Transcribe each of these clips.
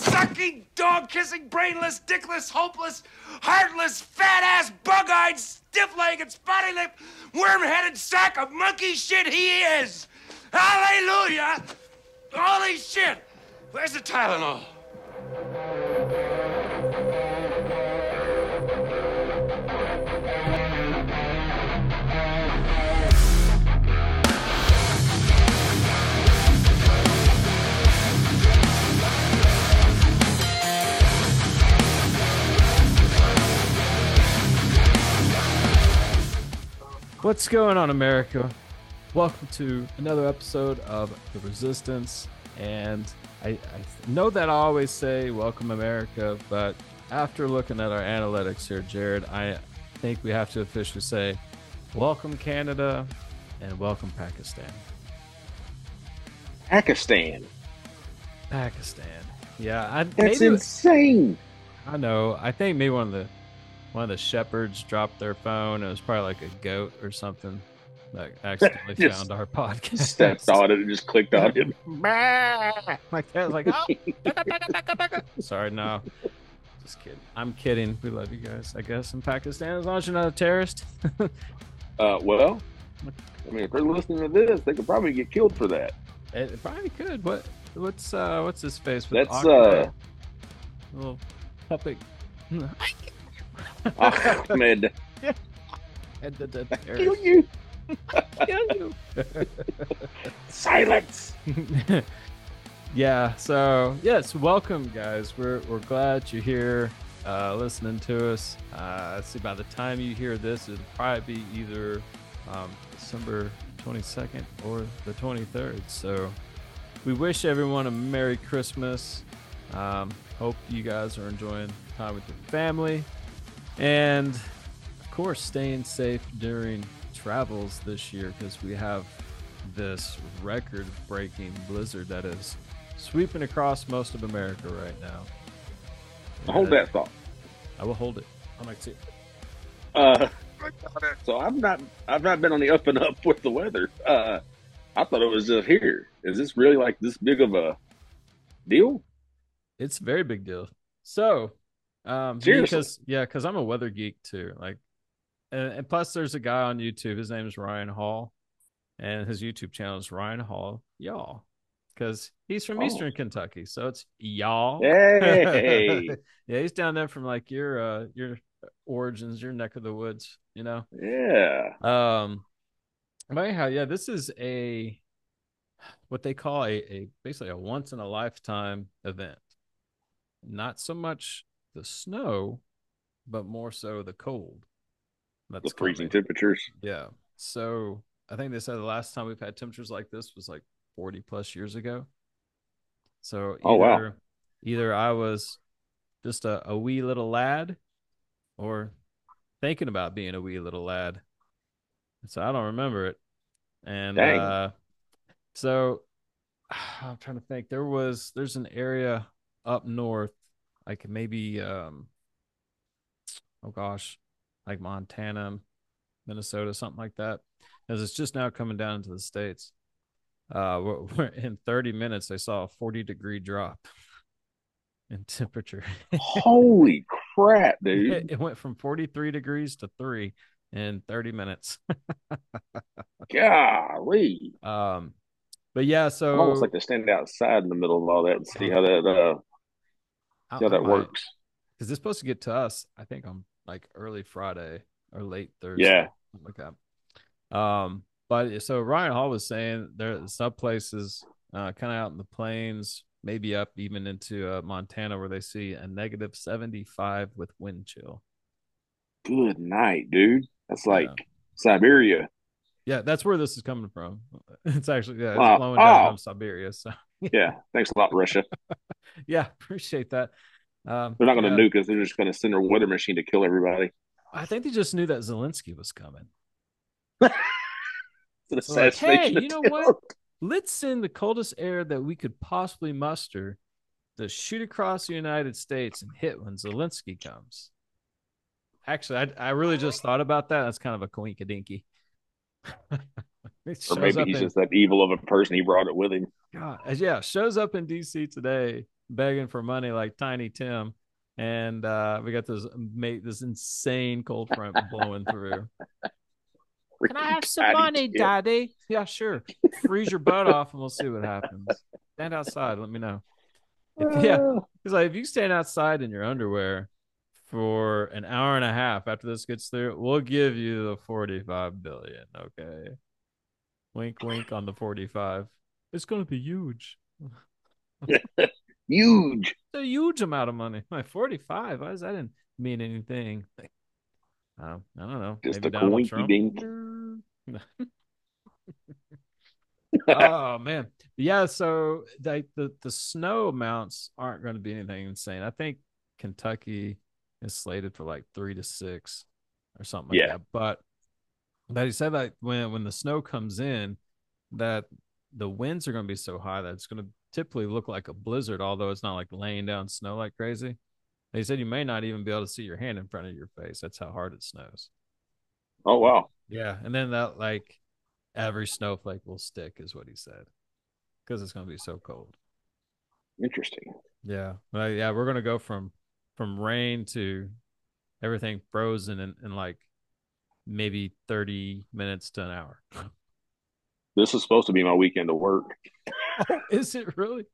sucking, dog kissing, brainless, dickless, hopeless, heartless, fat ass, bug eyed, stiff legged, spotty lipped, worm headed sack of monkey shit he is. Hallelujah! Holy shit! Where's the Tylenol? What's going on, America? Welcome to another episode of The Resistance. And I, I know that I always say welcome, America, but after looking at our analytics here, Jared, I think we have to officially say welcome, Canada, and welcome, Pakistan. Pakistan. Pakistan. Yeah, I, That's maybe, insane. I know. I think maybe one of the one of the shepherds dropped their phone. It was probably like a goat or something that accidentally found our podcast. Stepped on it and just clicked on it. My cat's like, oh. Sorry, no. Just kidding. I'm kidding. We love you guys, I guess, in Pakistan, as long as you're not a terrorist. Uh, well, I mean, if they're listening to this, they could probably get killed for that. it probably could. What? What's uh? What's his face? With That's uh, little puppet. Achmed. The Kill you. Kill you. Silence. yeah so yes welcome guys we're, we're glad you're here uh, listening to us uh, see by the time you hear this it'll probably be either um, december 22nd or the 23rd so we wish everyone a merry christmas um, hope you guys are enjoying time with your family and of course staying safe during travels this year because we have this record breaking blizzard that is sweeping across most of America right now. Hold Uh, that thought. I will hold it. I might see it. Uh, so I've not, I've not been on the up and up with the weather. Uh, I thought it was just here. Is this really like this big of a deal? It's a very big deal. So, um, Seriously? because yeah, because I'm a weather geek too. Like, and, and plus, there's a guy on YouTube. His name is Ryan Hall, and his YouTube channel is Ryan Hall Y'all, because he's from Oh. Eastern Kentucky. So it's y'all. Hey, yeah, he's down there from like your uh your origins, your neck of the woods. You know. yeah. Um, but anyhow, yeah, this is a what they call a, a basically a once in a lifetime event. Not so much the snow, but more so the cold. The That's freezing coming. temperatures. Yeah. So I think they said the last time we've had temperatures like this was like 40 plus years ago. So Oh, wow. either, either I was just a, a wee little lad or thinking about being a wee little lad. So I don't remember it. And uh so I'm trying to think. There was there's an area up north, like maybe um oh gosh, like Montana, Minnesota, something like that. As it's just now coming down into the states. Uh, we're, we're- in 30 minutes, they saw a 40 degree drop in temperature. Holy crap, it, dude! it went from 43 degrees to three in 30 minutes. Golly, Um, but yeah, so almost like to stand outside in the middle of all that and see how that uh, how that works. because it's supposed to get to us, I think on like early Friday or late Thursday. Yeah. like that. Um, but so Ryan Hall was saying there are some places uh, kind of out in the plains, maybe up even into uh, Montana, where they see a negative 75 with wind chill. Good night, dude. That's like Yeah. Siberia. Yeah, that's where this is coming from. It's actually yeah, it's Wow. blowing down Oh. from Siberia. So Yeah. Thanks a lot, Russia. yeah, appreciate that. Um, They're not going to yeah, nuke us. They're just going to send their weather machine to kill everybody. I think they just knew that Zelensky was coming. So like, hey, you know what? Let's send the coldest air that we could possibly muster to shoot across the United States and hit when Zelensky comes. Actually, I, I really just thought about that. That's kind of a coinkadinky. Or maybe he's in, just that evil of a person. He brought it with him. God, uh, yeah, shows up in DC today begging for money like Tiny Tim. And uh, we got this mate, this insane cold front blowing through. Can I have some Tiny money, Tim. Daddy? Yeah, sure. Freeze your butt off, and we'll see what happens. Stand outside. Let me know. If, yeah, because like if you stand outside in your underwear for an hour and a half after this gets through, we'll give you the forty-five billion. Okay. Wink, wink on the forty-five. It's gonna be huge. Huge. It's a huge amount of money. My forty-five. I, does that didn't mean anything? Um, I don't know. Just Maybe a Donald Trump? oh man yeah so like the the snow amounts aren't going to be anything insane i think kentucky is slated for like three to six or something like Yeah. that but but he said that when when the snow comes in that the winds are going to be so high that it's going to typically look like a blizzard although it's not like laying down snow like crazy he said you may not even be able to see your hand in front of your face that's how hard it snows Oh wow. yeah, and then that like every snowflake will stick is what he said, because it's gonna be so cold. Interesting. Yeah, but yeah, we're gonna go from from rain to everything frozen in, in like maybe thirty minutes to an hour. This is supposed to be my weekend of work. is it really?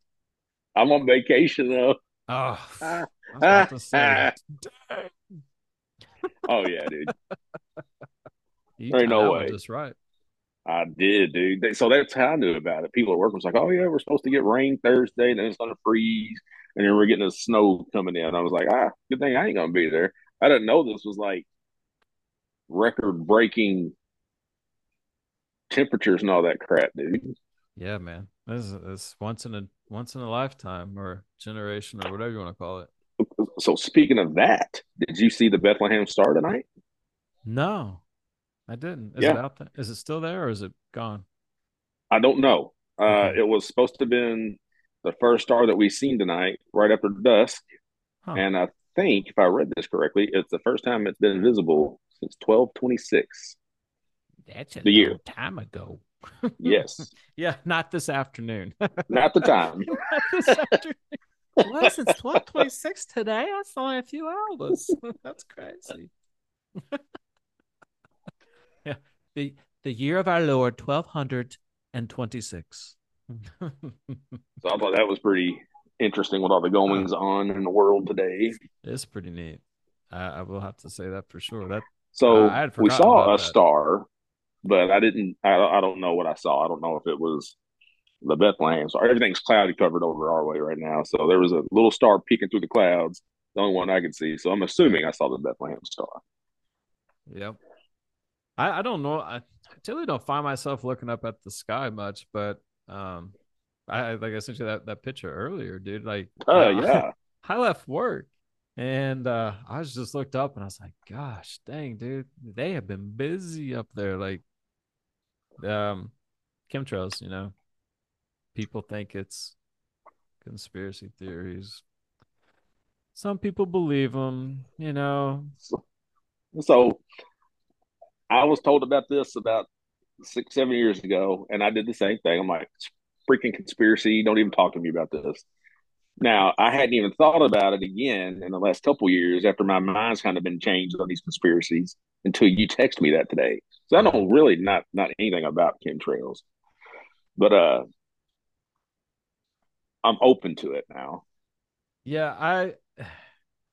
I'm on vacation though. Oh, Ah, I was about to say, dang, Oh yeah, dude. you There ain't no way. Just right. I did, dude. They- So that's how I knew about it. People at work was like, "Oh yeah, we're supposed to get rain Thursday, and then it's gonna freeze, and then we're getting the snow coming in." I was like, "Ah, good thing I ain't gonna be there." I didn't know this was like record-breaking temperatures and all that crap, dude. Yeah, man, this is once in a once in a lifetime or generation or whatever you want to call it. So speaking of that, did you see the Bethlehem Star tonight? No, I didn't. Is Yeah. it out there? Is it still there or is it gone? I don't know. Uh, Okay. It was supposed to have been the first star that we've seen tonight, right after dusk, Huh. and I think, if I read this correctly, it's the first time it's been visible since twelve twenty six. That's a The year. long time ago. Yes, Yeah, not this afternoon. not the time. not this afternoon. What? Since twelve twenty six today? That's only a few hours. That's crazy. yeah, the the year of our Lord twelve hundred and twenty six. So I thought that was pretty interesting with all the goings on in the world today. it's pretty neat. I, I will have to say that for sure. That So Uh, I had we saw a that. star, but I didn't. I, I don't know what I saw. I don't know if it was the Bethlehem. So everything's cloudy covered over our way right now. So there was a little star peeking through the clouds, the only one I could see. So I'm assuming I saw the Bethlehem star. Yep. I, I don't know. I typically don't find myself looking up at the sky much, but um, I like I sent you that that picture earlier, dude. Like, Oh I- yeah, I left work and uh I was just looked up and I was like, gosh, dang, dude, they have been busy up there. Like, um, chemtrails, you know, people think it's conspiracy theories. Some people believe them, you know. So I was told about this about six, seven years ago, and I did the same thing. I'm like, freaking conspiracy. Don't even talk to me about this. Now, I hadn't even thought about it again in the last couple years after my mind's kind of been changed on these conspiracies until you text me that today. So I know really not not anything about chemtrails. But uh I'm open to it now. Yeah, I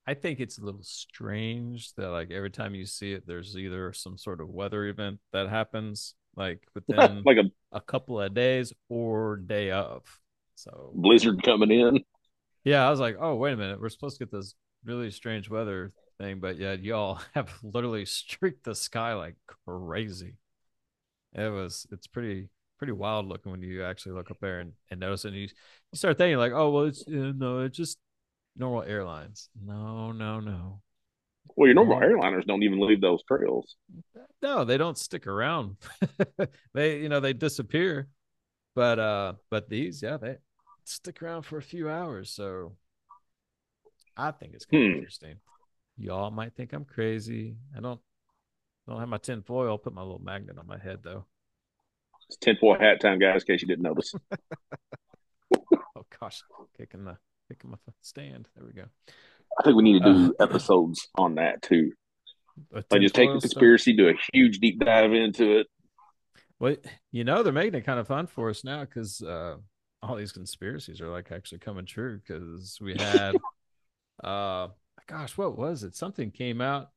I think it's a little strange that like every time you see it, there's either some sort of weather event that happens like within like a a couple of days or day of. So blizzard coming in. yeah, I was like, oh wait a minute, we're supposed to get this really strange weather thing, but yet y'all have literally streaked the sky like crazy. It was it's pretty pretty wild looking when you actually look up there and, and notice it. And you, you start thinking like, oh well, it's uh, no, it's just normal airlines. No, no, no. Well, your normal airliners don't even leave those trails. No, they don't stick around. they, you know, they disappear. But uh, but these, yeah, they stick around for a few hours. So I think it's kind of Hmm. interesting. Y'all might think I'm crazy. I don't don't have my tin foil. I'll put my little magnet on my head though. It's tinfoil hat time, guys, in case you didn't notice. Oh gosh, kicking the kicking my stand. There we go. I think we need to do Uh, episodes on that too. Like just take the stuff. conspiracy, do a huge deep dive into it. Well, you know, they're making it kind of fun for us now because uh, all these conspiracies are like actually coming true. Because we had, uh, gosh, what was it? Something came out,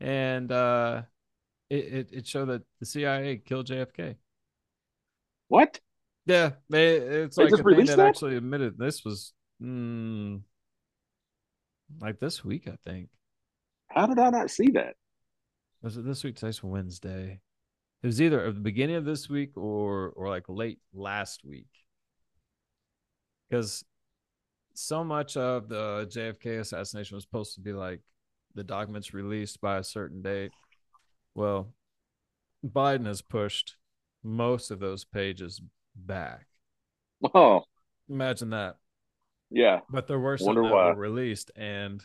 and uh, it, it it showed that the CIA killed JFK. What? Yeah, they it's They like a thing that, that? actually admitted this was mm, like this week, I think. How did I not see that? Was it this week? Today's Wednesday. It was either at the beginning of this week or or like late last week. Because so much of the JFK assassination was supposed to be like the documents released by a certain date. Well, Biden has pushed most of those pages back. Oh, Imagine that. yeah. But there were some Wonder that why. were released, and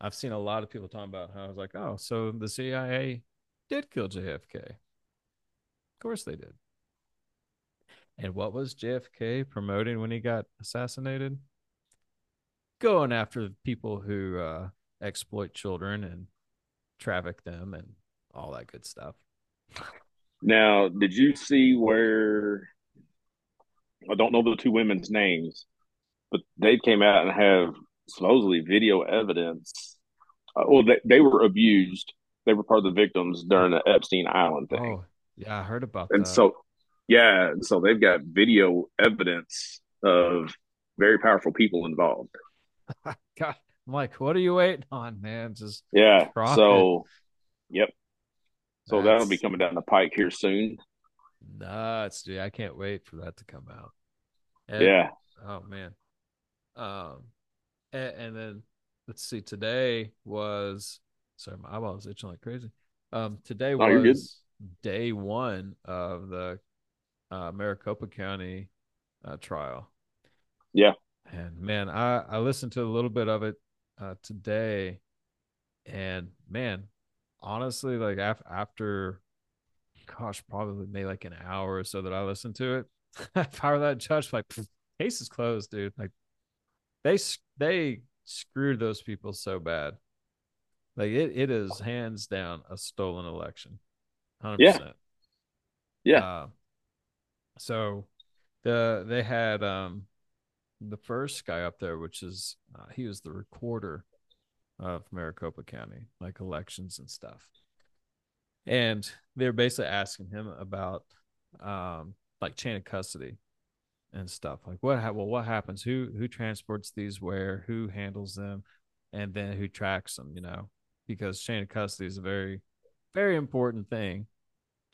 I've seen a lot of people talking about how I was like, oh, so the CIA did kill JFK. Of course they did. And what was JFK promoting when he got assassinated? Going after people who uh, exploit children and traffic them and all that good stuff. Now, did you see where I don't know the two women's names, but they came out and have supposedly video evidence. Uh, well, they, they were abused. They were part of the victims during the Epstein Island thing. Oh, yeah, I heard about and that. And so, yeah, and so they've got video evidence of very powerful people involved. God, I'm like, what are you waiting on, man? Just Yeah. So, yep. So that'll be coming down the pike here soon. nuts, dude. I can't wait for that to come out. And- Yeah. Oh man. Um, and, and then let's see. Today was sorry, my eyeball is itching like crazy. Um, today Oh, was day one of the uh, Maricopa County uh, trial. Yeah. And man, I I listened to a little bit of it uh, today, and man, honestly, like af- after, gosh, probably maybe like an hour or so that I listened to it, were that judge, like case is closed, dude. Like they they screwed those people so bad. Like it, it is hands down a stolen election. 100%. Yeah. Yeah. Uh, so the they had um the first guy up there, which is uh, he was the recorder of Maricopa County, like elections and stuff. And they're basically asking him about um like chain of custody and stuff. Like what ha- well what happens? Who who transports these where? Who handles them? And then who tracks them, you know? Because chain of custody is a very very important thing.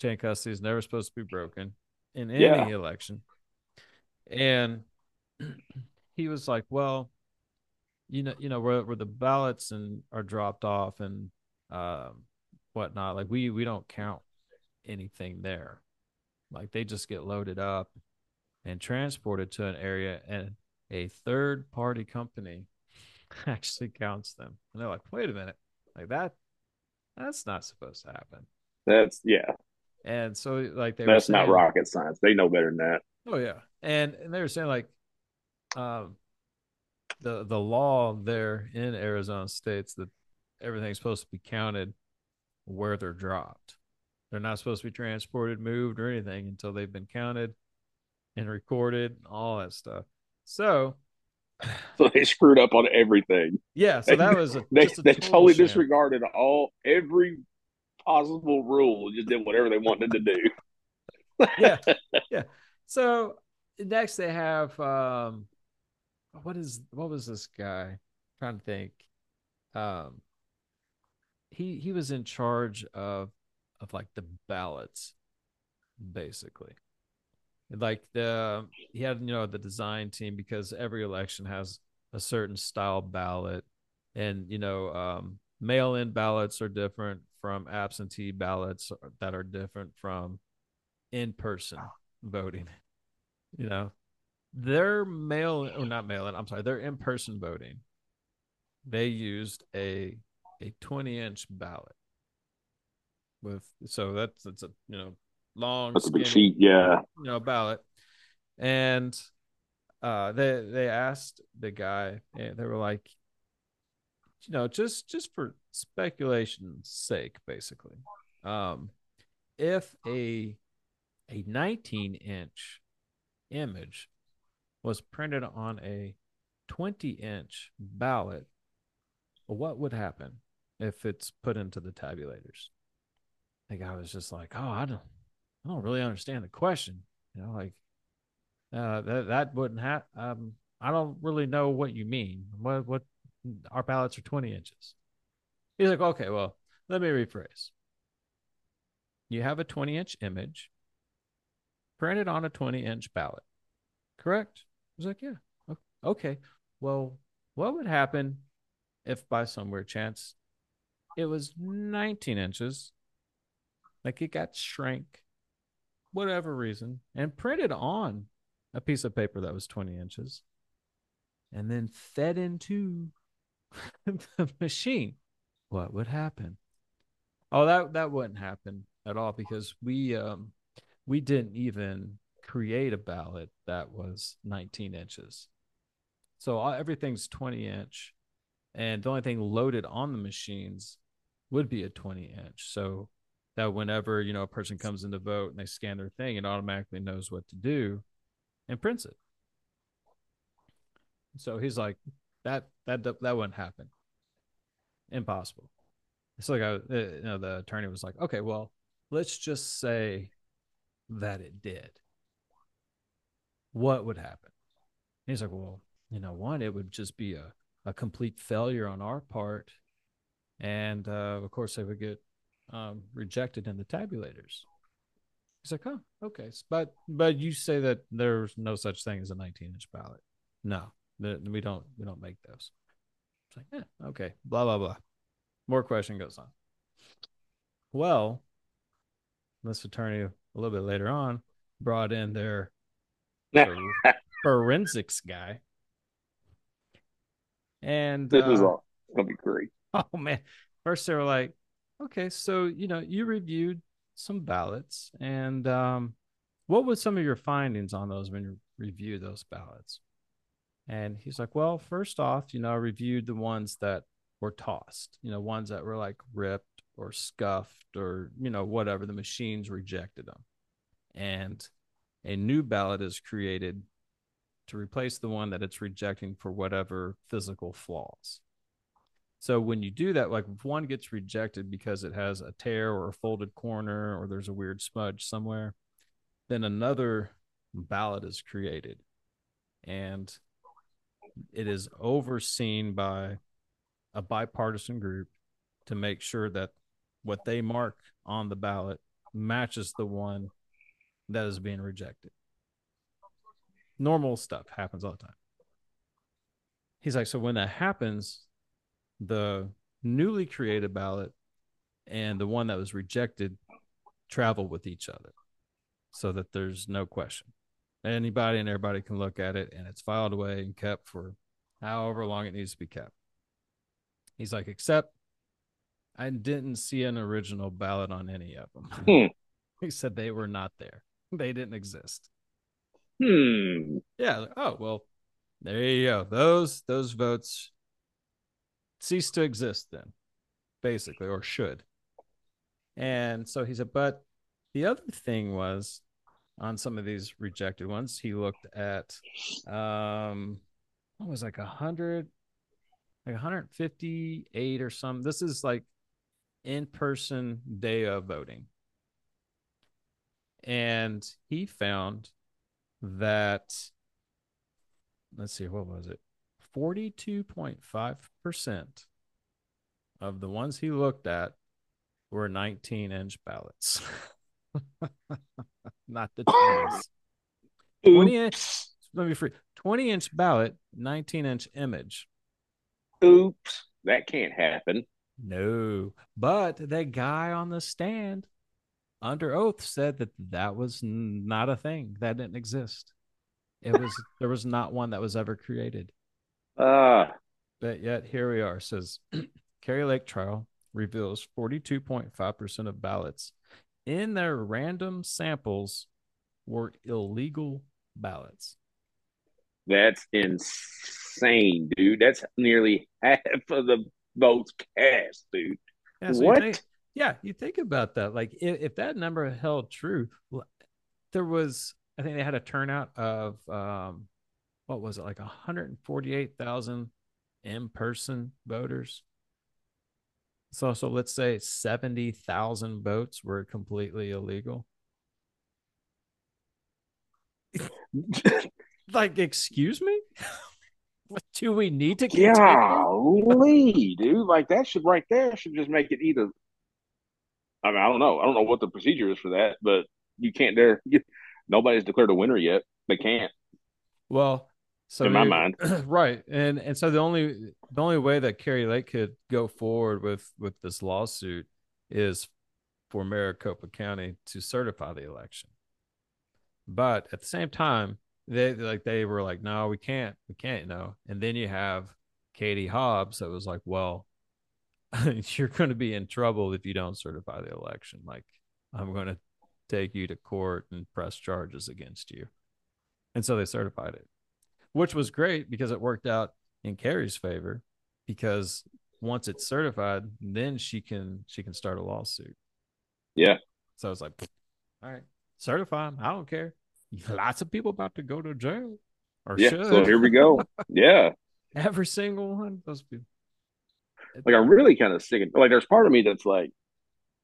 Chain of custody is never supposed to be broken in any Yeah. election. And he was like, "Well, you know, you know, where where the ballots and are dropped off and um, whatnot, like we we don't count anything there. Like they just get loaded up and transported to an area, and a third party company actually counts them. And they're like, "Wait a minute, like that." That's not supposed to happen. That's, yeah. And so, like, they That's not rocket science. They know better than that. Oh yeah, and and they were saying like, um, the the law there in Arizona states that everything's supposed to be counted where they're dropped. They're not supposed to be transported, moved, or anything until they've been counted and recorded, all that stuff. So So they screwed up on everything. yeah, so that was a, They, they totally disregarded all every possible rule and just did whatever they wanted to do. yeah yeah so next they have um what is what was this guy? Trying to think. Um he he was in charge of of like the ballots basically. Like the he had you know the design team because every election has a certain style ballot. And you know um, mail-in ballots are different from absentee ballots that are different from in-person voting you know their mail or not mail-in i'm sorry their in-person voting they used a a 20 inch ballot with so that's that's a you know long That's a skinny, sheet. Yeah. you know ballot and uh they they asked the guy and they were like you know just just for speculation's sake basically um if a a 19 inch image was printed on a 20 inch ballot what would happen if it's put into the tabulators the guy was just like oh i don't i don't really understand the question you know like uh, that that wouldn't have. Um, I don't really know what you mean. What what our ballots are twenty inches. He's like, okay, well, let me rephrase. You have a twenty inch image printed on a twenty inch ballot, correct? Was like, yeah, okay. Well, what would happen if by some weird chance it was nineteen inches, like it got shrank, whatever reason, and printed on a piece of paper that was 20 inches and then fed into the machine what would happen oh that that wouldn't happen at all because we um we didn't even create a ballot that was 19 inches so all, everything's 20 inch and the only thing loaded on the machines would be a 20 inch so that whenever you know a person comes in to vote and they scan their thing it automatically knows what to do and prints it. So he's like, that that that wouldn't happen. Impossible. It's like I, uh, you know, the attorney was like, okay, well, let's just say that it did. What would happen? And he's like, well, you know, one, it would just be a a complete failure on our part, and uh, of course, they would get um, rejected in the tabulators. He's like, oh, okay. But but you say that there's no such thing as a 19 inch ballot. No, we don't we don't make those. It's like, yeah, okay. Blah blah blah. More question goes on. Well, this attorney a little bit later on brought in their forensics guy. And this uh, is all gonna be great. Oh man. First they were like, okay, so you know, you reviewed some ballots. And um, what was some of your findings on those when you reviewed those ballots? And he's like, well, first off, you know, I reviewed the ones that were tossed, you know, ones that were like ripped or scuffed or, you know, whatever. The machines rejected them. And a new ballot is created to replace the one that it's rejecting for whatever physical flaws. So when you do that, like if one gets rejected because it has a tear or a folded corner or there's a weird smudge somewhere, then another ballot is created and it is overseen by a bipartisan group to make sure that what they mark on the ballot matches the one that is being rejected. Normal stuff happens all the time. He's like, so when that happens, the newly created ballot and the one that was rejected travel with each other so that there's no question. Anybody and everybody can look at it and it's filed away and kept for however long it needs to be kept. He's like, except I didn't see an original ballot on any of them. Hmm. he said they were not there. They didn't exist. Hmm. Yeah. Oh well, there you go. Those those votes cease to exist then, basically, or should. And so he said, but the other thing was on some of these rejected ones, he looked at um what was like a hundred like 158 or some. This is like in-person day of voting. And he found that let's see, what was it? 42.5% of the ones he looked at were 19 inch ballots. Not the 20s. 20 inch, let me free 20 inch ballot, 19 inch image. Oops. That can't happen. No, but that guy on the stand under oath said that that was not a thing. That didn't exist. It was there was not one that was ever created. Ah, But yet here we are. Says Kari Lake trial reveals 42.5% of ballots in their random samples were illegal ballots. that's insane, dude. That's nearly half of the votes cast, dude. Yeah, so you what? Yeah, you think about that. Like if, if that number held true, there was I think they had a turnout of um what was it like 148,000 in-person voters. So so let's say 70,000 votes were completely illegal. Like excuse me? what do we need to continue? Golly, dude. Like that should right there should just make it either. I mean, I don't know. I don't know what the procedure is for that, but you can't dare. You, nobody's declared a winner yet. They can't. Well, so In my mind. right, and and so the only the only way that Kari Lake could go forward with with this lawsuit is for Maricopa County to certify the election. But at the same time, they like they were like, no, we can't, we can't, you know. And then you have Katie Hobbs that was like, well, you're going to be in trouble if you don't certify the election. Like, I'm going to take you to court and press charges against you. And so they certified it, which was great because it worked out in Kari's favor because once it's certified, then she can she can start a lawsuit. Yeah. So I was like, all right, certify 'em. I don't care. Lots of people about to go to jail or Yeah. should. So here we go. Yeah. Every single one of those people. Like I'm really kind of sick. Of, like there's part of me that's like,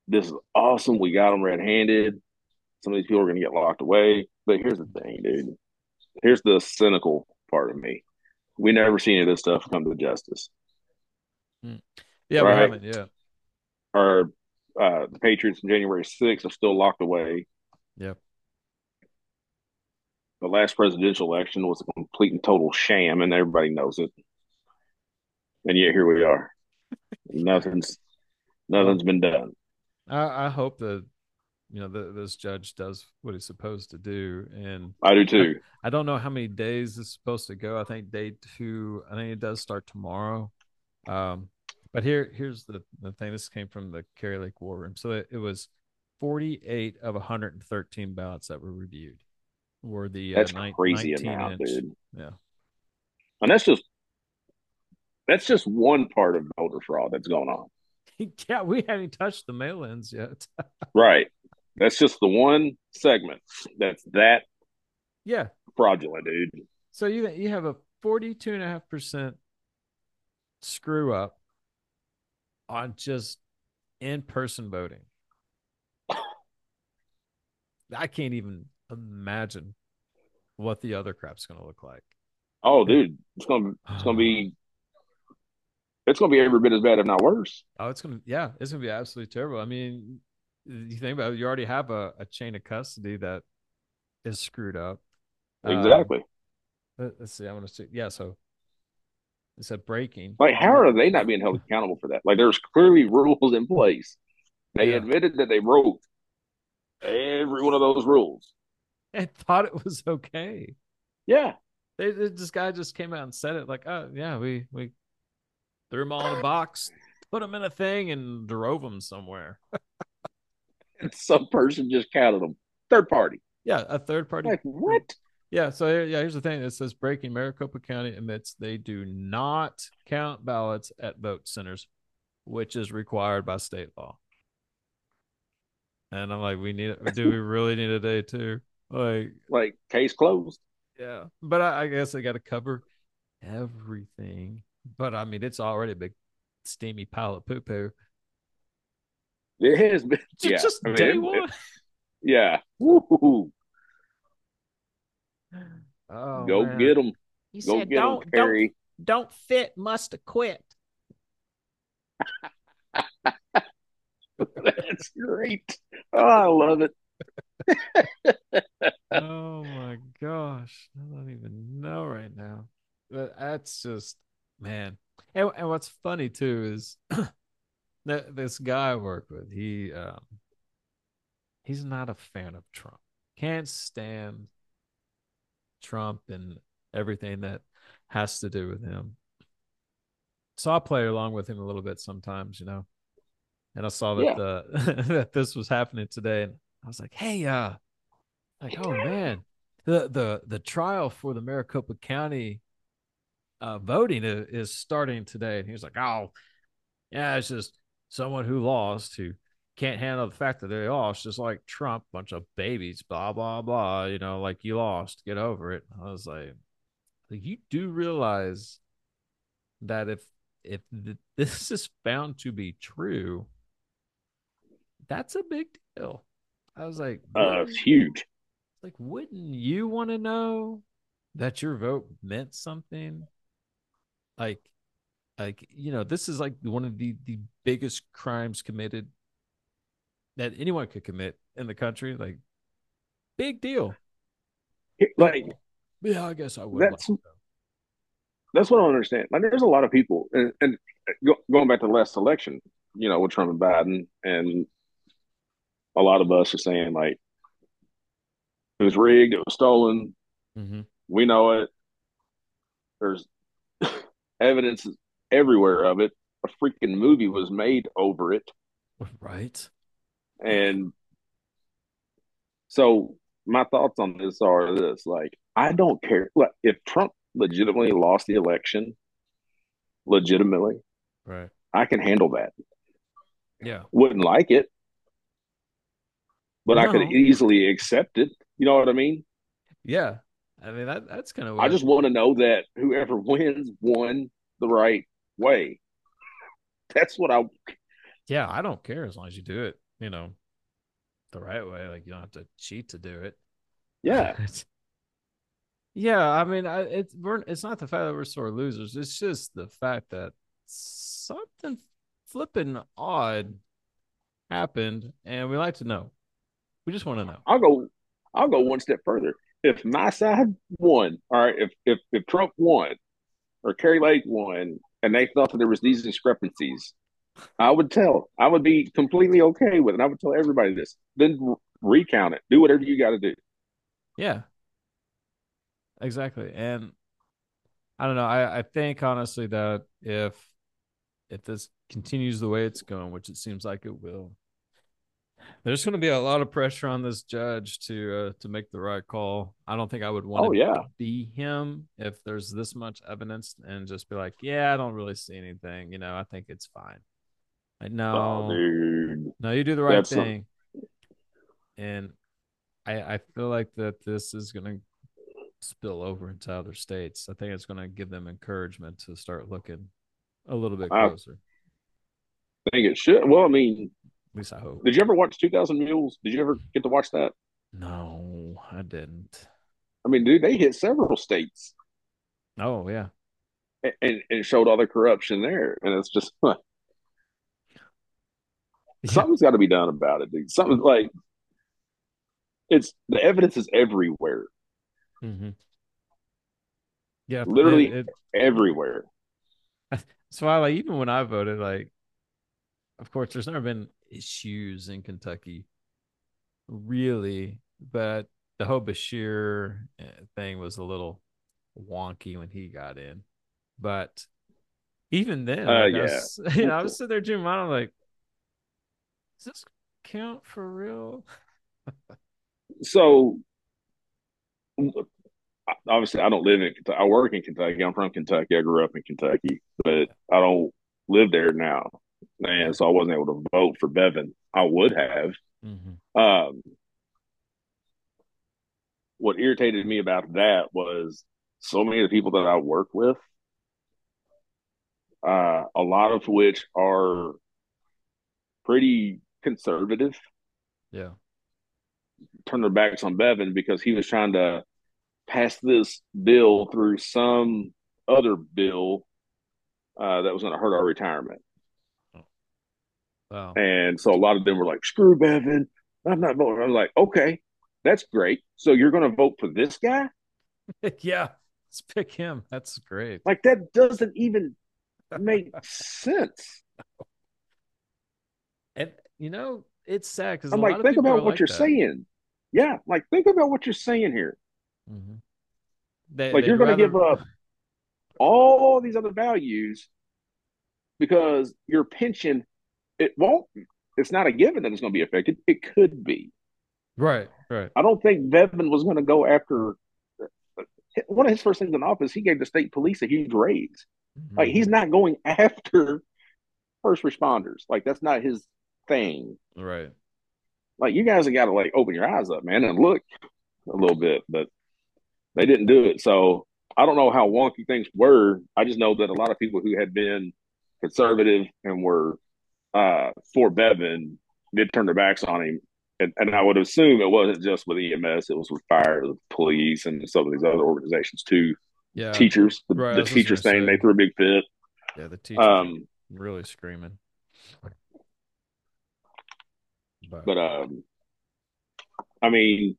this is awesome. We got them red handed. Some of these people are going to get locked away. But here's the thing, dude. Here's the cynical part of me. We never see any of this stuff come to justice. Yeah, Right. we haven't. Yeah. Our uh, the Patriots on January 6th are still locked away. Yep. The last presidential election was a complete and total sham, and everybody knows it. And yet here we are. Nothing's nothing's been done. I, I hope that you know the, this judge does what he's supposed to do, and I do too. I don't know how many days it's supposed to go. I think day two. I think it does start tomorrow. Um, but here, here's the the thing. This came from the Kari Lake War Room. So it, it was 48 of 113 ballots that were reviewed. Were the uh, That's crazy 19 amount, inch. dude. Yeah. And that's just that's just one part of voter fraud that's going on. yeah, we haven't touched the mail-ins yet. Right. That's just the one segment that's that yeah. fraudulent, dude. So you you have a 42.5% screw up on just in-person voting. I can't even imagine what the other crap's going to look like. Oh, dude, it's gonna it's gonna be it's gonna be every bit as bad, if not worse. Oh, it's gonna yeah, it's gonna be absolutely terrible. I mean, you think about it, you already have a, a chain of custody that is screwed up. Um, Exactly. let- let's see. I want to see. Yeah, so it said breaking. Like, how are they not being held accountable for that? Like, there's clearly rules in place. They Yeah. admitted that they broke every one of those rules. and thought it was okay. Yeah. They, they- this guy just came out and said it like, oh yeah, we we threw them all in a box, put them in a thing, and drove them somewhere. And some person just counted them. Third party. Yeah, a third party. Like, what? Yeah, so yeah, here's the thing. It says breaking Maricopa County admits they do not count ballots at vote centers, which is required by state law. And I'm like, we need it. Do we really need a day two? Like, Like, case closed. yeah, but I, I guess they got to cover everything. But I mean, it's already a big steamy pile of poo poo. It has been. Just, Yeah. just I mean, day it- one. Yeah. Woo-hoo. Oh, Go man. get them. You Go said get them, don't don't don't fit, must have quit. That's great. Oh, I love it. oh my gosh. I don't even know right now. But that's just man. And, and what's funny too is that this guy I work with, he um he's not a fan of Trump. Can't stand Trump and everything that has to do with him. So I play along with him a little bit sometimes, you know. And I saw that Yeah. the that this was happening today, and I was like, "Hey, uh, like, oh man, the the the trial for the Maricopa County uh, voting is, is starting today." And he was like, "Oh, yeah, it's just someone who lost who can't handle the fact that they lost, just like Trump, bunch of babies, blah blah blah. You know, like you lost, get over it." I was like, like you do realize that if if th- this is found to be true, that's a big deal. I was like, Uh, it's huge. like, wouldn't you want to know that your vote meant something? Like, like you know, this is like one of the the biggest crimes committed that anyone could commit in the country. Like, big deal. Like Yeah, I guess I would. That's- like that's what I understand. Like, there's a lot of people, and, and go, going back to the last election, you know, with Trump and Biden, and a lot of us are saying like it was rigged, it was stolen. Mhm. We know it. There's evidence is everywhere of it. A freaking movie was made over it, right. and so my thoughts on this are this: like, I don't care. Like, if Trump legitimately lost the election, legitimately, Right. I can handle that. Yeah. Wouldn't like it, but I could easily accept it. You know what I mean? Yeah. I mean that that's kind of I just want to know that whoever wins won the right way. That's what I. yeah, I don't care as long as you do it, you know, the right way. Like you don't have to cheat to do it. Yeah, yeah, I mean, I, it's we're it's not the fact that we're sore losers. It's just the fact that something flipping odd happened, and we like to know. We just want to know. I'll go. I'll go one step further. If my side won, all right, if if if Trump won or Kari Lake won, and they thought that there was these discrepancies, I would tell. I would be completely okay with it. I would tell everybody this. Then recount it. Do whatever you got to do. Yeah, exactly. And I don't know. I I think honestly that if if this continues the way it's going, which it seems like it will, there's going to be a lot of pressure on this judge to uh, to make the right call. I don't think I would want Oh, to yeah. be him if there's this much evidence and just be like, yeah, I don't really see anything. You know, I think it's fine. Like, no, Oh, no, you do the right That's thing. And I I feel like that this is gonna spill over into other states. I think it's gonna give them encouragement to start looking a little bit closer. I think it should. Well, I mean, At least I hope. did you ever watch Two Thousand Mules? Did you ever get to watch that? No, I didn't. I mean, dude, they hit several states Oh yeah. and, and, and showed all the corruption there, and it's just Yeah. something's got to be done about it, dude. Something like it's the evidence is everywhere, Mm-hmm. Yeah. Literally- it- it- everywhere. So I like even when I voted, like, of course, there's never been issues in Kentucky, really, but the whole Beshear uh, thing was a little wonky when he got in. But even then, Uh, like, I was, you know, I was sitting there doing mine. I'm like, does this count for real? So obviously, I don't live in Kentucky. I work in Kentucky. I'm from Kentucky. I grew up in Kentucky, but I don't live there now, and so I wasn't able to vote for Bevin. I would have. Mm-hmm. Um, what irritated me about that was so many of the people that I work with, uh, a lot of which are pretty conservative, Yeah. turned their backs on Bevin because he was trying to pass this bill through some other bill uh, that was going to hurt our retirement. Wow. And so a lot of them were like, screw Bevin. I'm not voting. I'm like, okay, that's great. So you're going to vote for this guy? yeah, let's pick him. That's great. Like that doesn't even make sense. And you know, it's sad because I'm like, think about what like you're that. saying. Yeah, like think about what you're saying here. Mm-hmm. They, like you're going to rather... give up all these other values because your pension it won't it's not a given that it's going to be affected. It could be. Right right. I don't think Bevin was going to go after one of his first things in office he gave the state police a huge raise. Mm-hmm. like he's not going after first responders. Like that's not his thing. Right. Like you guys have got to like open your eyes up man and look a little bit but they didn't do it. So I don't know how wonky things were. I just know that a lot of people who had been conservative and were uh, for Bevin did turn their backs on him. And, and, I would assume it wasn't just with EMS; it was with fire, the police, and some of these other organizations too. Yeah, teachers, the, right, the teachers saying say. they threw a big fit. Yeah, the teachers um, really screaming. But, but um, I mean,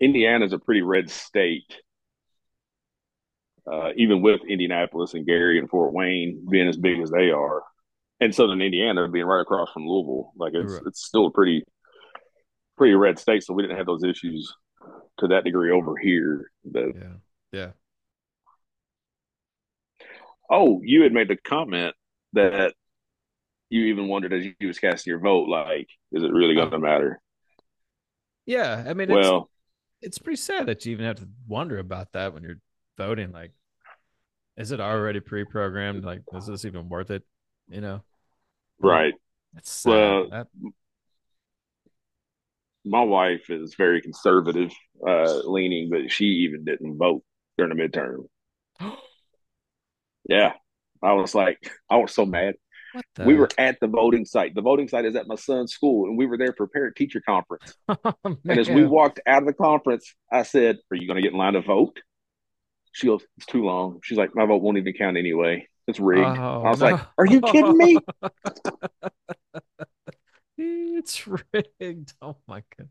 Indiana's a pretty red state, uh, even with Indianapolis and Gary and Fort Wayne being as big as they are, and Southern Indiana being right across from Louisville. Like it's right. it's still a pretty pretty red state, so we didn't have those issues to that degree over here. Yeah, yeah. Oh, you had made the comment that you even wondered as you was casting your vote, like, is it really going to matter? Yeah, I mean, well, it's pretty sad that you even have to wonder about that when you're voting. Like, is it already pre-programmed? Like, is this even worth it? You know, right? Sad. Well, that... my wife is very conservative uh, leaning, but she even didn't vote during the midterm. yeah, I was like, I was so mad. We were at the voting site. The voting site is at my son's school, and we were there for a parent teacher conference. oh, and as we walked out of the conference, I said, "Are you going to get in line to vote?" She goes, "It's too long." She's like, "My vote won't even count anyway. It's rigged." Oh, I was no. like, "Are you kidding me?" it's rigged. Oh my god,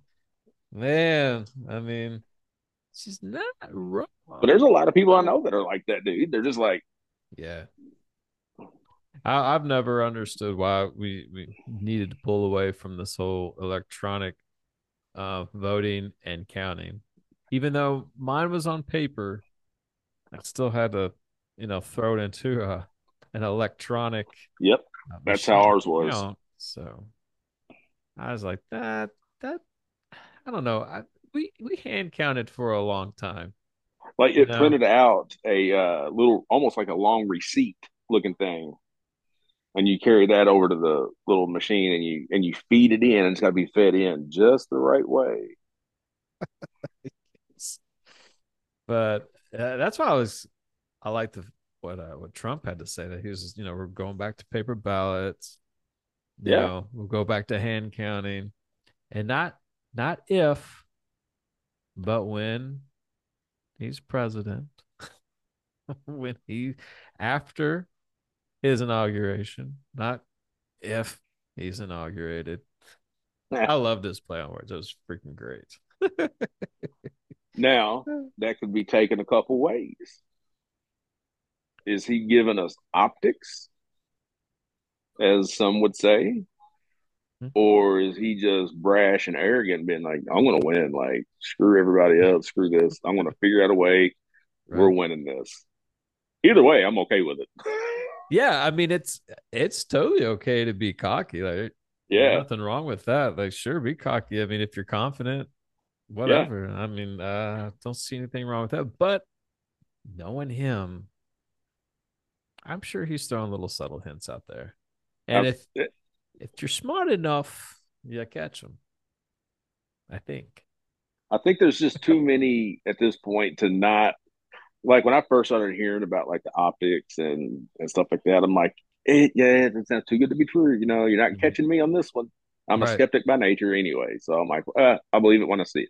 man! I mean, she's not wrong. But there's a lot of people I know that are like that, dude. They're just like, yeah, I, have never understood why we, we needed to pull away from this whole electronic uh, voting and counting. Even though mine was on paper, I still had to, you know, throw it into a, an electronic. Yep, uh, that's how ours was. So I was like, that that I don't know. I, we we hand counted for a long time. Like it know? printed out a uh, little, almost like a long receipt looking thing and you carry that over to the little machine and you and you feed it in and it's got to be fed in just the right way but uh, that's why i was i like the what uh, what trump had to say that he was you know we're going back to paper ballots you yeah know, we'll go back to hand counting and not not if but when he's president when he after his inauguration, not if he's inaugurated. I love this play on words. It was freaking great. now, that could be taken a couple ways. Is he giving us optics, as some would say? Hmm. Or is he just brash and arrogant, being like, I'm going to win? Like, screw everybody else, screw this. I'm going to figure out a way. Right. We're winning this. Either way, I'm okay with it. yeah, I mean it's it's totally okay to be cocky. Like yeah, nothing wrong with that. Like sure, be cocky. I mean, if you're confident, whatever. Yeah. I mean, uh, don't see anything wrong with that. But knowing him, I'm sure he's throwing little subtle hints out there. And if if you're smart enough, you catch them. I think. I think there's just too many at this point to not like when I first started hearing about like the optics and and stuff like that, I'm like, it, yeah, it sounds too good to be true. You know, you're not mm-hmm. catching me on this one. I'm right. a skeptic by nature anyway, so I'm like, uh, I believe it when I see it.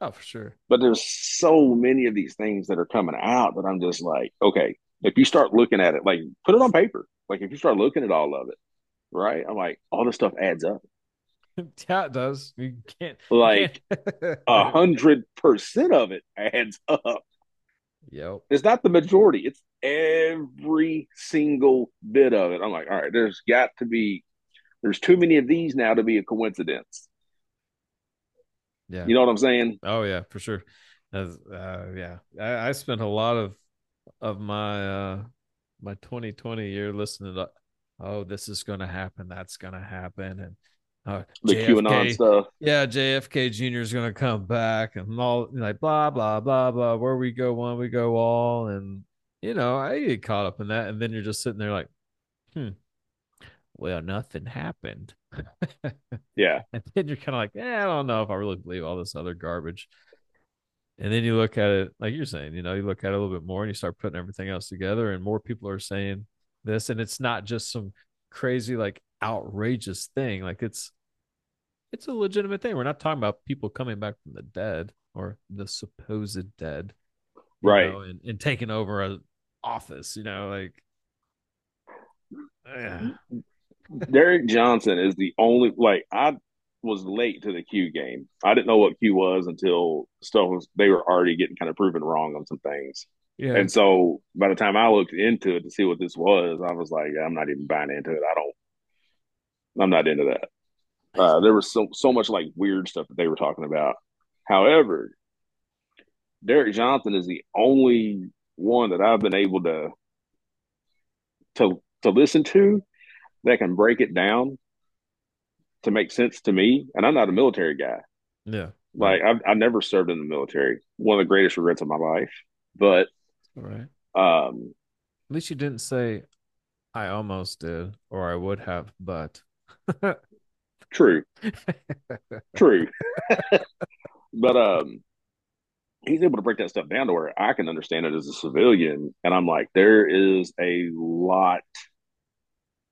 Oh, for sure. But there's so many of these things that are coming out that I'm just like, okay, if you start looking at it, like put it on paper. Like if you start looking at all of it, right? I'm like, all this stuff adds up. yeah, it does. You can't Like a hundred percent of it adds up. Yep. It's not the majority. It's every single bit of it. I'm like, all right, there's got to be, there's too many of these now to be a coincidence. Yeah. You know what I'm saying? Oh yeah, for sure. As, uh, yeah, I, I spent a lot of of my uh my 2020 year listening to, oh, this is gonna happen, that's gonna happen, and uh, The QAnon stuff. yeah, JFK Jr. is gonna come back, and all like blah blah blah blah. Where we go one, we go all, and you know, I get caught up in that, and then you're just sitting there like, hmm, well, nothing happened. Yeah. And then you're kind of like, eh, I don't know if I really believe all this other garbage. And then you look at it, like you're saying, you know, you look at it a little bit more and you start putting everything else together, and more people are saying this. And it's not just some crazy, like outrageous thing. Like it's, it's a legitimate thing. We're not talking about people coming back from the dead or the supposed dead, Right. know, and, and taking over an office, you know, like, yeah. Derek Johnson is the only like I was late to the Q game. I didn't know what Q was until stuff was they were already getting kind of proven wrong on some things. yeah. And so by the time I looked into it to see what this was, I was like, I'm not even buying into it. I don't I'm not into that. Uh, there was so so much like weird stuff that they were talking about. However, Derek Johnson is the only one that I've been able to to to listen to that can break it down to make sense to me. And I'm not a military guy. yeah. Like I've I never served in the military. One of the greatest regrets of my life. But All right. um At least you didn't say I almost did or I would have, but true. True. but um he's able to break that stuff down to where I can understand it as a civilian. And I'm like, there is a lot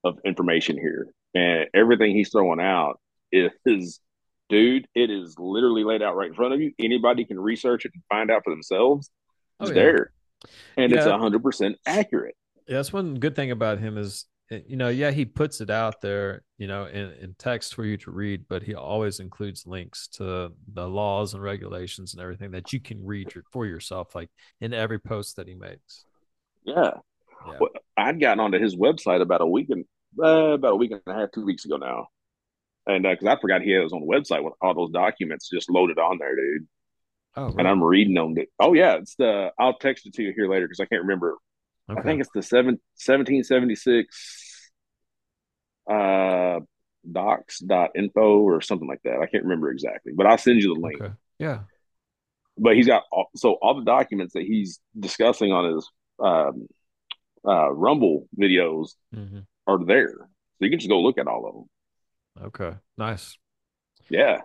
of information here. And everything he's throwing out is dude, it is literally laid out right in front of you. Anybody can research it and find out for themselves. It's Oh, yeah. there. And it's Yeah. a hundred percent accurate. Yeah, that's one good thing about him is eh, you know, yeah, he puts it out there, you know, in, in text for you to read, but he always includes links to the laws and regulations and everything that you can read for yourself, like in every post that he makes. Yeah. Yeah. Well, I'd gotten onto his website about a week and uh, about a week and a half, two weeks ago now, and because I forgot he had on the website with all those documents just loaded on there, dude. Oh, And I'm reading them. Oh yeah, it's the. I'll text it to you here later because I can't remember. okay. I think it's the seven, 1776 uh docs.info or something like that. I can't remember exactly, but I'll send you the link. okay. Yeah. But he's got all, so all the documents that he's discussing on his um, uh, Rumble videos hmm are there. So you can just go look at all of them. Okay. Nice. Yeah.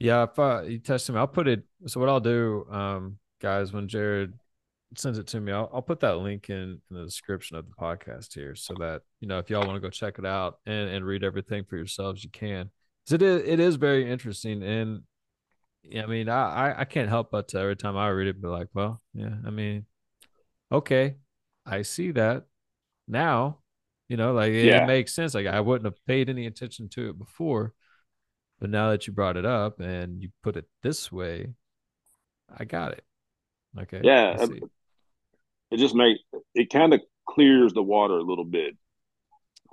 Yeah, if uh, you test him, I'll put it. So what I'll do, um, guys, when Jared sends it to me, I'll, I'll put that link in, in the description of the podcast here, so that you know if y'all want to go check it out and and read everything for yourselves, you can. it is it is very interesting, and I mean, I I, I can't help but every time I read it, be like, well, yeah, I mean, okay, I see that now. You know, like it, Yeah. it makes sense. Like I wouldn't have paid any attention to it before. But now that you brought it up and you put it this way, I got it. Okay. Yeah. It just make it kind of clears the water a little bit,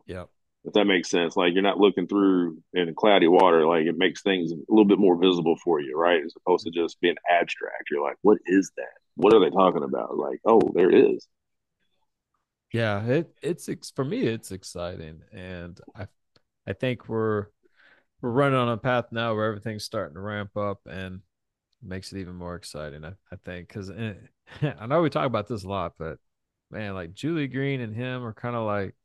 Yep. if that makes sense. Like you're not looking through in cloudy water. Like it makes things a little bit more visible for you, right? As opposed to just being abstract. You're like, what is that? What are they talking about? Like, oh, there it is. Yeah. It it's for me, it's exciting, and I I think we're we're running on a path now where everything's starting to ramp up and makes it even more exciting. I, I think because eh, I know we talk about this a lot, but man, like Julie Green and him are kind of like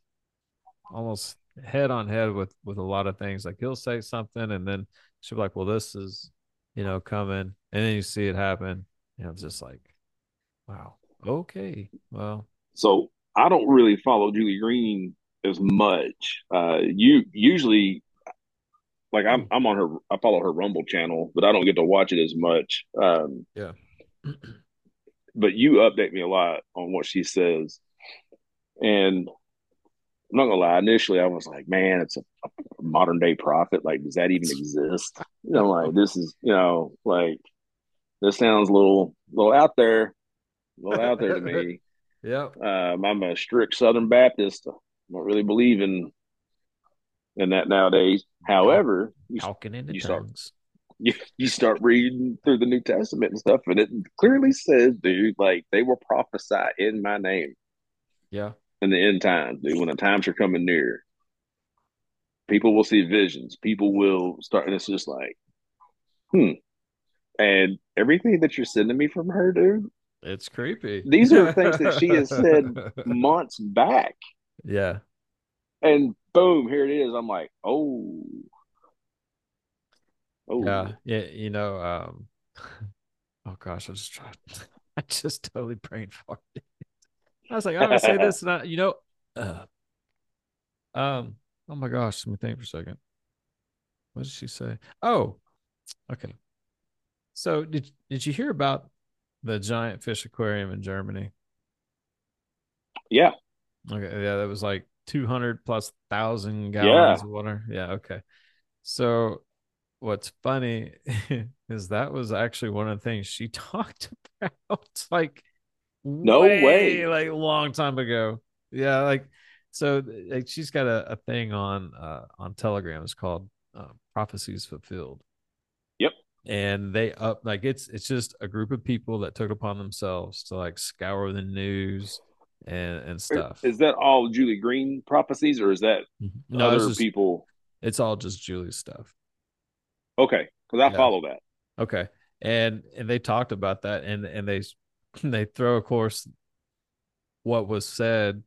almost head on head with with a lot of things. Like he'll say something, and then she'll be like, "Well, this is you know coming," and then you see it happen. and it's just like, wow, okay, well, So I don't really follow Julie Green as much. Uh, you usually, like I'm, I'm on her. I follow her Rumble channel, but I don't get to watch it as much. Um, Yeah. but you update me a lot on what she says, and I'm not gonna lie. Initially, I was like, "Man, it's a, a modern day prophet. Like, does that even exist?" You know, like this is, you know, like this sounds a little, little out there, a little out there to me. Yep. Um, I'm a strict Southern Baptist. I don't really believe in in that nowadays. However, you, Talking in the you start- you you start reading through the New Testament and stuff, and it clearly says, dude, like they will prophesy in my name Yeah. in the end times, dude. When the times are coming near, people will see visions. People will start, and it's just like, hmm. And everything that you're sending me from her, dude, It's creepy. These are things that she has said months back, Yeah. and boom, here it is. I'm like, oh, oh, Yeah. Yeah. You know, um, oh gosh, I just tried. I just totally brain farted. I was like, I'm gonna say this, and I, you know, uh, um, oh my gosh, let me think for a second. What did she say? Oh, okay. So did did you hear about the giant fish aquarium in Germany? yeah, Okay, yeah, that was like 200 plus thousand gallons of water. Yeah, okay. So what's funny is that was actually one of the things she talked about like No way. like a long time ago. Yeah, like so like she's got a, a thing on uh on Telegram. It's called uh, Prophecies Fulfilled. And they up like it's it's just a group of people that took upon themselves to like scour the news and and stuff. Is that all Julie Green prophecies, or is that mm-hmm. no, it's other just, people? it's all just Julie's stuff. Okay, because I Yeah. follow that. Okay. And and they talked about that and and they they throw of course what was said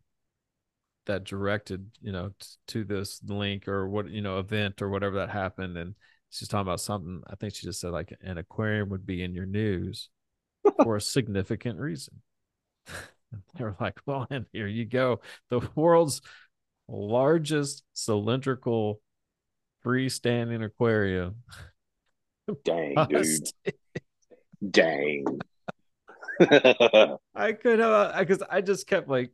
that directed, you know, t- to this link or what, you know, event or whatever that happened and she's talking about something I think she just said like an aquarium would be in your news for a significant reason. they were like, well, and here you go. The world's largest cylindrical freestanding aquarium. Dang, dude, dang. I could have because I just kept like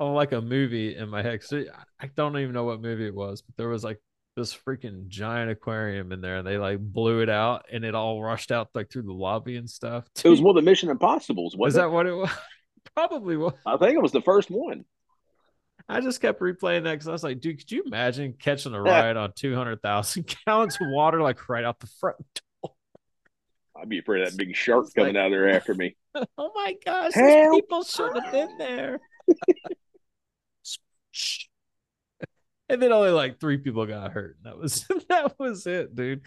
oh like a movie in my head. it- I don't even know what movie it was, but there was like this freaking giant aquarium in there, and they like blew it out, and it all rushed out like through the lobby and stuff. it was one of the Mission Impossible's, wasn't that what it was? Probably was. I think it was the first one. I just kept replaying that because I was like, dude, could you imagine catching a ride on two hundred thousand gallons of water like right out the front? door? I'd be afraid of that big shark It's coming like- out there after me. Oh my gosh, people shouldn't have been there. And then only like three people got hurt. That was that was it, dude.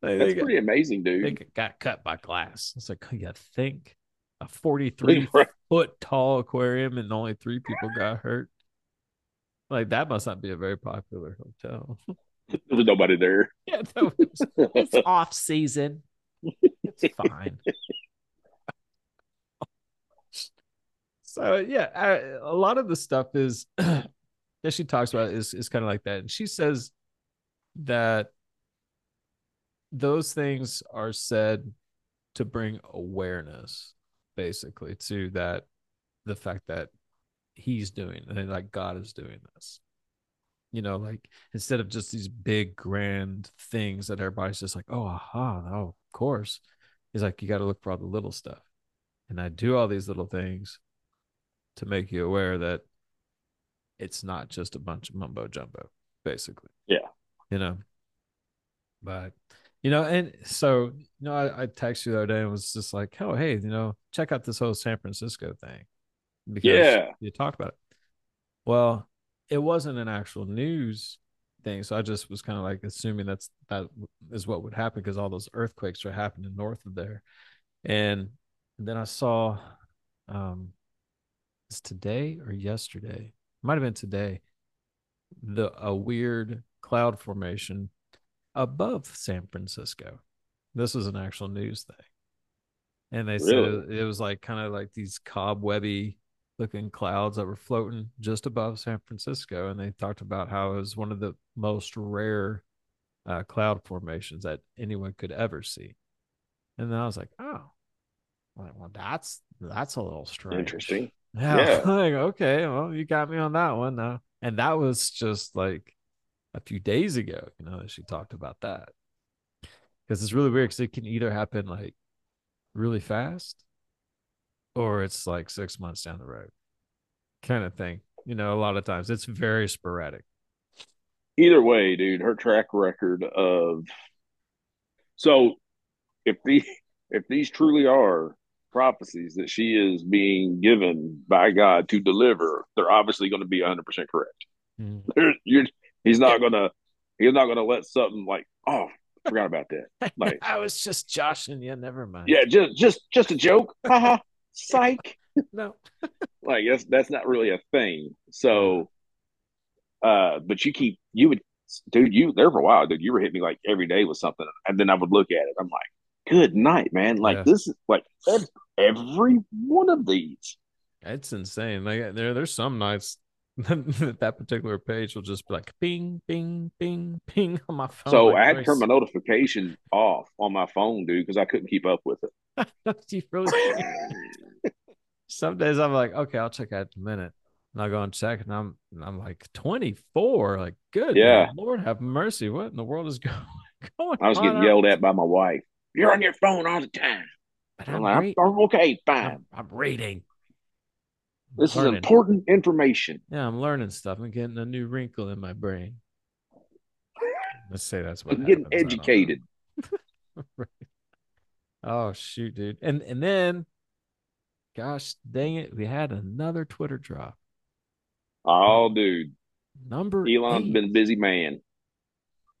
Like, That's they got- pretty amazing, they dude. got cut by glass. It's like, oh, you think a 43 foot tall aquarium and only three people got hurt? Like, that must not be a very popular hotel. There was nobody there. yeah, that was, It's off season. It's fine. so, yeah, I, a lot of the stuff is that she talks about is, is kind of like that. And she says that those things are said to bring awareness basically to that the fact that he's doing and like God is doing this. You know, like instead of just these big grand things that everybody's just like, oh, aha, oh, of course. He's like, you got to look for all the little stuff. And I do all these little things to make you aware that it's not just a bunch of mumbo jumbo, basically. Yeah. You know, but you know, and so you know, I, I texted you the other day and was just like, oh, hey, you know, check out this whole San Francisco thing because Yeah. you talked about it. Well, it wasn't an actual news thing, so I just was kind of like assuming that's that is what would happen because all those earthquakes are happening north of there, and then I saw, um, it's today or yesterday, might have been today, the a weird cloud formation above San Francisco. This was an actual news thing. And they said Really? it, it was like kind of like these cobwebby looking clouds that were floating just above San Francisco. And they talked about how it was one of the most rare uh, cloud formations that anyone could ever see. And then I was like, oh, well, well, that's that's a little strange. Interesting. Yeah. Yeah. like, okay, well, you got me on that one now. and that was just like a few days ago, you know, she talked about that. Because it's really weird because it can either happen like really fast or it's like six months down the road kind of thing. You know, a lot of times it's very sporadic. Either way, dude, her track record of so if the if these truly are prophecies that she is being given by God to deliver, they're obviously going to be 100% correct. Mm. You're, he's not going to he's not going to let something like oh forgot about that. Like I was just joshing you. Never mind. yeah, just just just a joke. Haha. Psych. No. like that's that's not really a thing. So, uh, but you keep you would, dude. You there for a while, dude. You were hitting me like every day with something, and then I would look at it. I'm like, good night, man. Like Yeah. this is like every one of these. It's insane. Like there, there's some nights that that particular page will just be like ping, ping, ping, ping on my phone. so like I had to turn my notification off on my phone, dude, because I couldn't keep up with it. Really. Some days I'm like, okay, I'll check out in a minute. And I'll go and check, and I'm I'm like 24. Like, good Yeah. Lord have mercy. What in the world is going going I was getting yelled at by my wife. You're on your phone all the time. But I'm I'm, like, I'm, I'm okay, fine. I'm, I'm reading. This is important information. Yeah, I'm learning stuff. I'm getting a new wrinkle in my brain. Let's say that's what I'm getting happens. I don't know. educated. Right. Oh shoot, dude. And and then gosh dang it, we had another Twitter drop. Oh, dude. Number Elon's eight. been a busy man.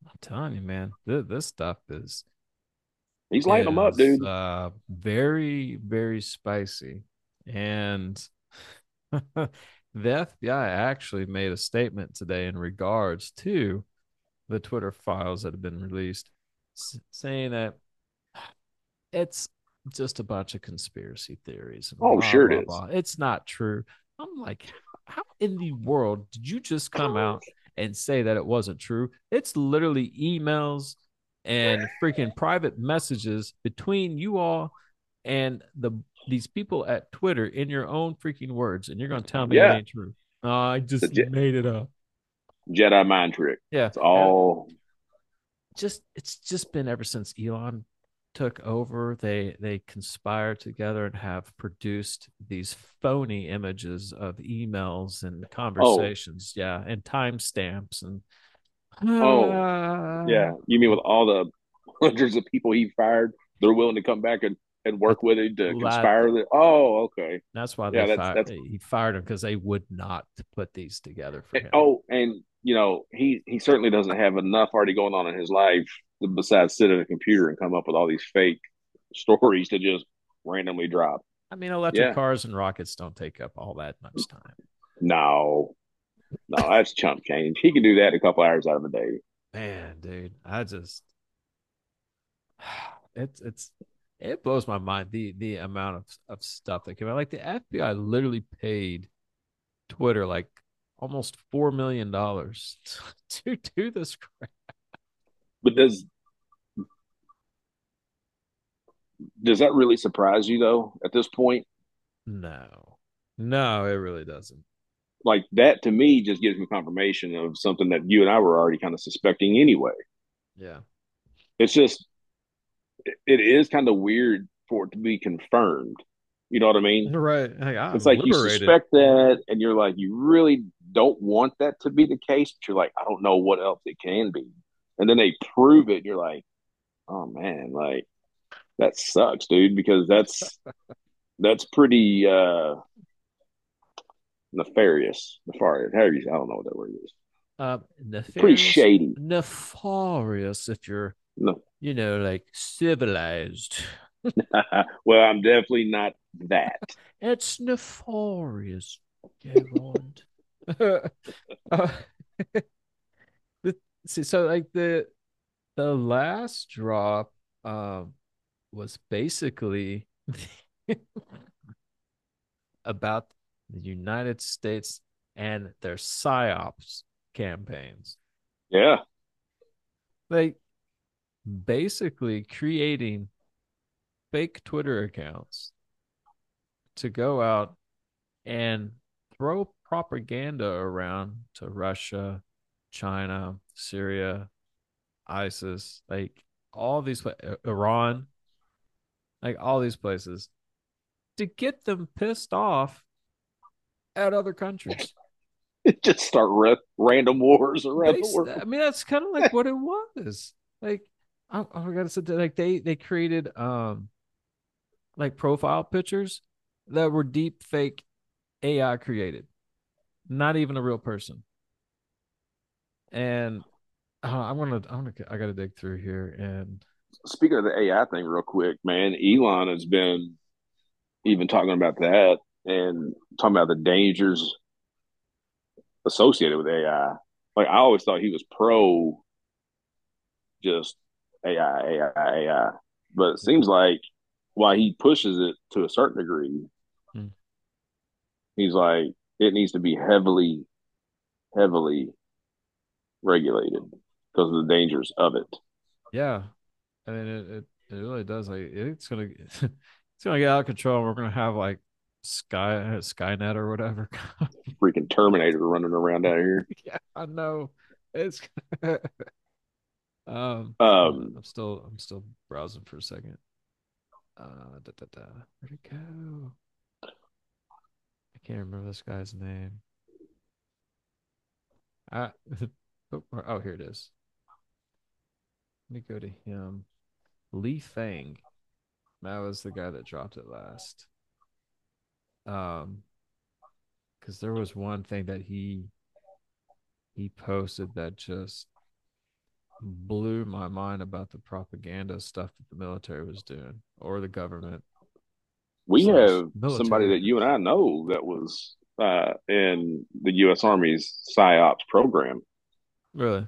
I'm telling you, man, this, this stuff is He's lighting them up, dude. Uh, very, very spicy. And the FBI actually made a statement today in regards to the Twitter files that have been released, saying that it's just a bunch of conspiracy theories. Oh, blah, sure blah, it is. blah. It's not true. I'm like, how in the world did you just come out and say that it wasn't true? It's literally emails and freaking private messages between you all and the these people at Twitter in your own freaking words, and you're gonna tell me Yeah. it ain't true. Uh, I just je- made it up. Jedi mind trick. Yeah, It's all just it's just been ever since Elon took over. They they conspire together and have produced these phony images of emails and conversations. Yeah, and timestamps and Oh, Ah. yeah. You mean with all the hundreds of people he fired, they're willing to come back and, and work with him to conspire? The, oh, okay. That's why Yeah, that's- fired, that's- he fired him because they would not put these together for him. oh, and you know he he certainly doesn't have enough already going on in his life besides sit at a computer and come up with all these fake stories to just randomly drop. I mean, electric yeah. cars and rockets don't take up all that much time. No, no, that's chump change. He can do that a couple hours out of the day. Man, dude, I just it's it's it blows my mind the the amount of of stuff that came out. Like the FBI literally paid Twitter like almost four million dollars to do this crap. But does does that really surprise you though? At this point, No, no, it really doesn't. Like that to me just gives me confirmation of something that you and I were already kind of suspecting anyway. Yeah, It's just it, is kind of weird for it to be confirmed. You know what I mean? right. Like, it's like you liberated. suspect that, and you're like, you really don't want that to be the case, but you're like, I don't know what else it can be. And then they prove it, and you're like, oh man, like that sucks, dude, because that's that's pretty uh nefarious. Nefarious. How do you, I don't know what that word is. uh, Pretty shady. nefarious if you're No. you know like civilized. well, I'm definitely not that. It's nefarious, uh, the, see, so like the the last drop um was basically about the United States and their psyops campaigns. Yeah. Like basically creating fake Twitter accounts to go out and throw propaganda around to Russia, China, Syria, ISIS, like all these uh, Iran, like all these places to get them pissed off at other countries. Just start ra- random wars around the world. I mean, that's kind of like what it was. Like, I, I gotta say, like they they created um like profile pictures that were deep fake AI created, not even a real person. And uh, I'm gonna I'm gonna I gotta dig through here and Speaking of the AI thing, real quick, man, Elon has been even talking about that and talking about the dangers associated with AI. Like I always thought he was pro just AI, AI, AI. But it seems like while he pushes it to a certain degree, Hmm. he's like it needs to be heavily, heavily regulated because of the dangers of it. yeah, I mean it it, it really does like it's gonna it's gonna get out of control. We're gonna have like Sky Skynet or whatever. Freaking Terminator running around out here. yeah, I know. It's um, Um, I'm still I'm still browsing for a second. Uh da, da, da. Where'd it go? I can't remember this guy's name. I oh, oh here it is. Let me go to him. Lee Fang. That was the guy that dropped it last. Um because there was one thing that he he posted that just blew my mind about the propaganda stuff that the military was doing or the government. We slash have somebody that you and I know that was uh, in the U.S. Army's PSYOPs program. Really?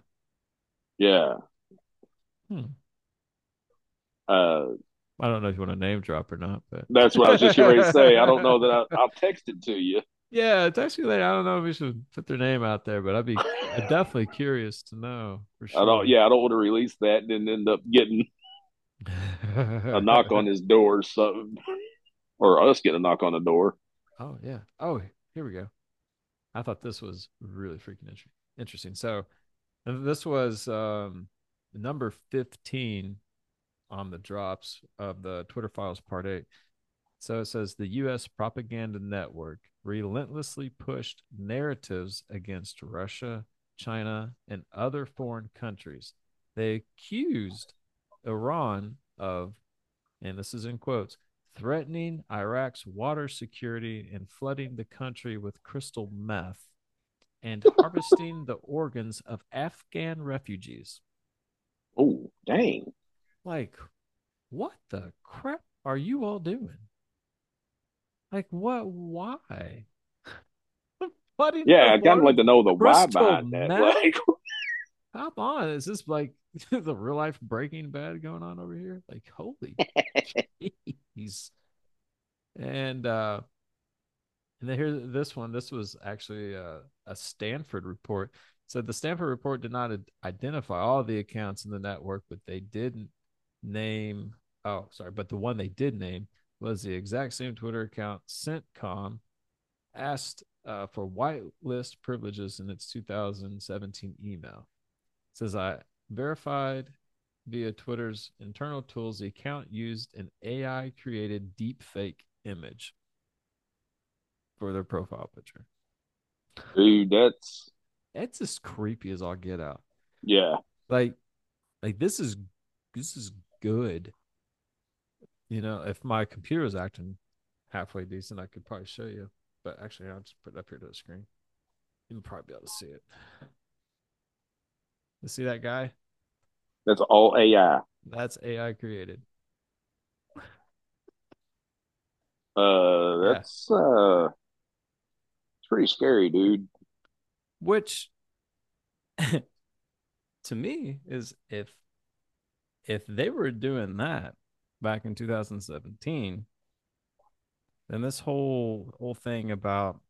Yeah. Hmm. Uh, I don't know if you want to name drop or not, but that's what I was just ready to say. I don't know that I, I'll text it to you. Yeah, text actually like I don't know if we should put their name out there, but I'd be I'm definitely curious to know for sure. I don't. Yeah, I don't want to release that and then end up getting a knock on his door or something, or us getting a knock on the door. Oh yeah. Oh, here we go. I thought this was really freaking inter- interesting. So, this was um, number fifteen on the drops of the Twitter Files Part Eight. So it says the U.S. propaganda network relentlessly pushed narratives against Russia, China, and other foreign countries. They accused Iran of, and this is in quotes, threatening Iraq's water security and flooding the country with crystal meth and harvesting the organs of Afghan refugees. Oh, dang! Like, what the crap are you all doing? Like, what? Why? Flooding Yeah, I'd kind of like to know the why behind that. Like, Come on, is this like the real life Breaking Bad going on over here? Like, holy jeez! And uh, and then here this one. This was actually a, a Stanford report. So the Stanford report did not identify all the accounts in the network, but they did name. Oh, sorry, but the one they did name was the exact same Twitter account. CENTCOM asked uh, for whitelist privileges in its 2017 email. It says I verified via Twitter's internal tools the account used an AI created deep fake image for their profile picture. dude, that's It's as creepy as all get out. yeah. Like, like this is this is good. You know, if my computer was acting halfway decent, I could probably show you. But actually, I'll just put it up here to the screen. You'll probably be able to see it. You see that guy? That's all AI. That's AI created. Uh, Yeah. that's uh, it's pretty scary, dude. which to me is if if they were doing that back in 2017 then this whole whole thing about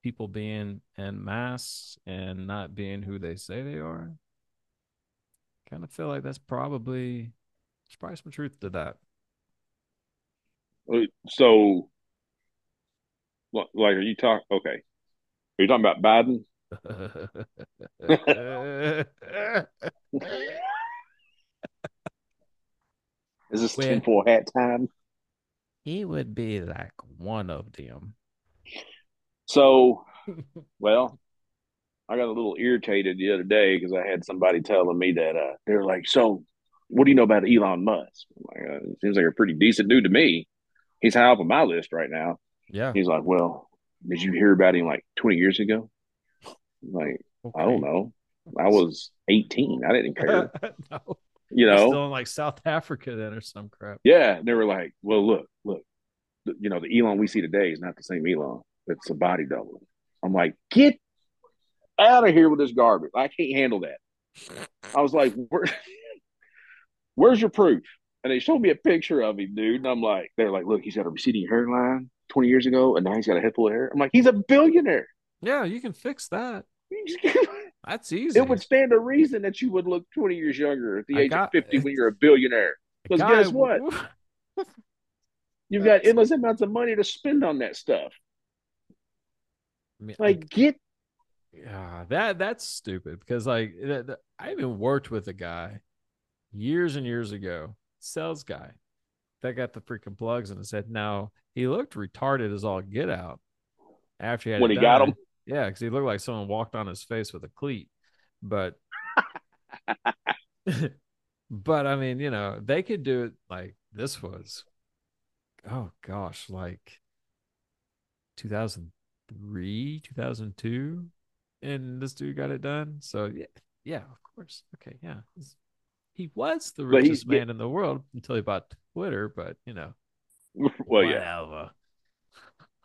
people being in masks and not being who they say they are kind of feel like that's probably there's probably some truth to that So, like, are you talking? Okay, are you talking about Biden? Is this Well- tinfoil hat time? he would be like one of them. So, well, I got a little irritated the other day because I had somebody telling me that uh, they were like, "So, what do you know about Elon Musk?" I'm like, uh, seems like a pretty decent dude to me. He's high up on my list right now. yeah. He's like, "Well, did you hear about him like 20 years ago?" I'm like, I don't know. I was 18. I didn't care. no. You know? still in like South Africa then or some crap. Yeah. And they were like, well, look, look, you know, the Elon we see today is not the same Elon. It's a body double. I'm like, get out of here with this garbage. I can't handle that. I was like, Where, where's your proof? And they showed me a picture of him, dude. And I'm like, they're like, look, he's got a receding hairline 20 years ago, and now he's got a head full of hair. I'm like, he's a billionaire. Yeah, you can fix that. That's easy. It would stand to reason that you would look 20 years younger at the I age got- of 50 when you're a billionaire. Because guess what? You've got endless amounts of money to spend on that stuff. I mean, Like, get Yeah, that that's stupid because like th- th- I even worked with a guy years and years ago, sales guy that got the freaking plugs in his head. Now he looked retarded as all get out after he had When he got done. Yeah, because he looked like someone walked on his face with a cleat. But but I mean, you know, they could do it like this was oh gosh, like 2003, 2002 and this dude got it done. So yeah, yeah, of course. Okay, yeah. He was the richest man in the world until he bought Twitter, but you know, well, yeah.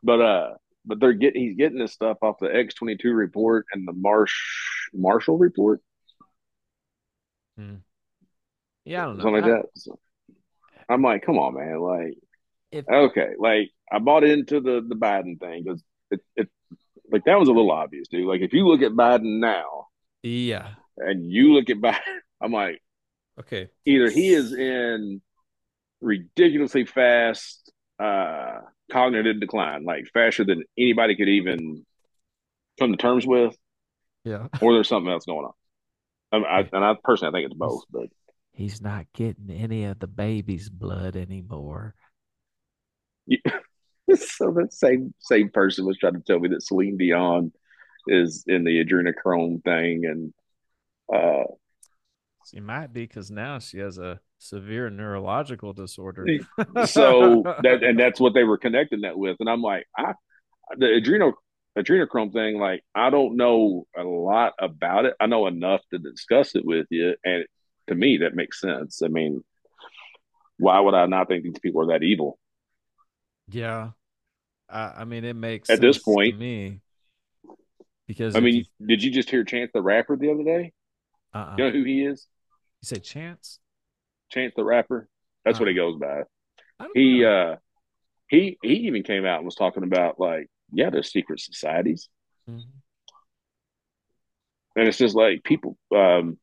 But uh, but they're getting he's getting this stuff off the X twenty two report and the Marsh Marshall report, Hmm. Yeah, I don't know. something like I- that. So, I'm like, come on, man. Like, If- okay, like I bought into the the Biden thing because it it like that was a little obvious, dude. Like, if you look at Biden now yeah. and you look at Biden, I'm like, Okay. either he is in ridiculously fast uh cognitive decline, like faster than anybody could even come to terms with, Yeah. or there's something else going on. I, mean, I, and I personally, I think it's both. But He's not getting any of the baby's blood anymore. so the same same person was trying to tell me that Celine Dion is in the adrenochrome thing, and uh, She might be because now she has a severe neurological disorder. so that and that's what they were connecting that with, and I'm like, I the adrenal adrenochrome thing, like I don't know a lot about it. I know enough to discuss it with you, and to me that makes sense. I mean, why would I not think these people are that evil? Yeah. I, I mean, it makes At this point- me because I mean, you, did you just hear Chance the Rapper the other day? uh-uh. You know who he is? You say chance? Chance the Rapper. That's what he Uh-uh. goes by. He know. uh he he even came out and was talking about like, yeah, there's secret societies. Mhm. And it's just like people um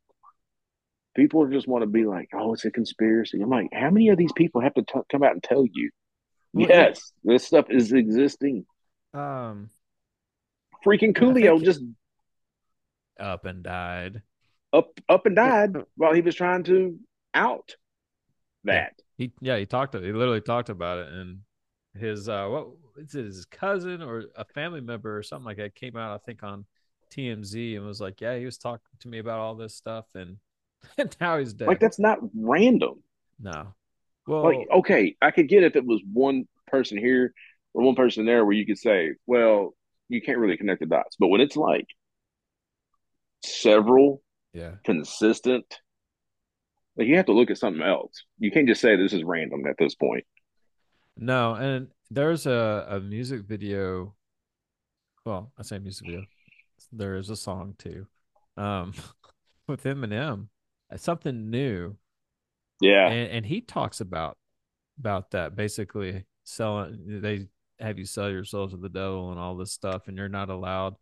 people just want to be like, oh, it's a conspiracy. I'm like, how many of these people have to t- come out and tell you? Well, yes, this stuff is existing. Um, Freaking Coolio just up and died. Up up and died while he was trying to out that. He yeah, he talked. He literally talked about it, and his uh, what is it? His cousin or a family member or something like that came out. I think on TMZ and was like, yeah, he was talking to me about all this stuff, and, and now he's dead. Like that's not random. no. Well, like okay, I could get if it was one person here or one person there where you could say, well, you can't really connect the dots. But when it's like several yeah, consistent, like you have to look at something else. You can't just say this is random at this point. no, and there's a a music video. Well, I say music video. There is a song too, um, with Eminem. It's something new. Yeah. and, and he talks about about that basically selling they have you sell your soul to the devil and all this stuff and you're not allowed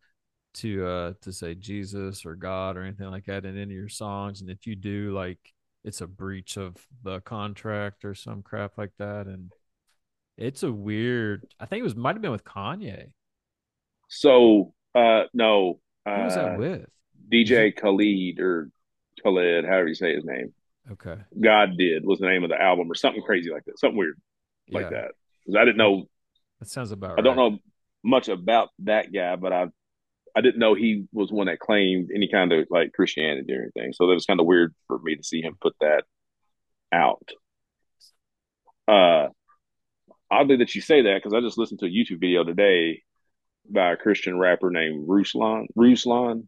to uh to say jesus or god or anything like that in any of your songs and if you do like it's a breach of the contract or some crap like that and it's a weird i think it was might have been with kanye So Uh, no. Who was that Uh, with? DJ Khaled or Khalid, however you say his name. Okay. God did was the name of the album or something crazy like that, something weird like Yeah, that. 'Cause I didn't know That sounds about I don't know much about that guy, but I I didn't know he was one that claimed any kind of like Christianity or anything. So that was kind of weird for me to see him put that out. Uh, oddly that you say that because I just listened to a YouTube video today by a Christian rapper named Ruslan. Ruslan.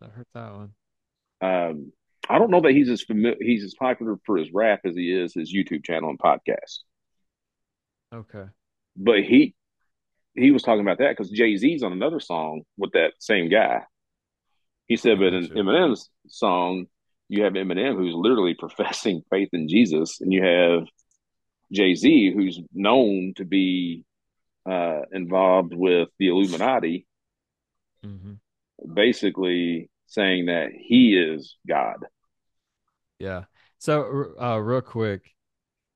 I heard that one. Um, I don't know that he's as familiar, he's as popular for his rap as he is his YouTube channel and podcast. Okay. But he he was talking about that because Jay Z's on another song with that same guy. He said, but in Eminem's song, you have Eminem who's literally professing faith in Jesus, and you have Jay Z who's known to be uh, involved with the Illuminati, mm-hmm. basically saying that he is God. Yeah. So, uh, real quick,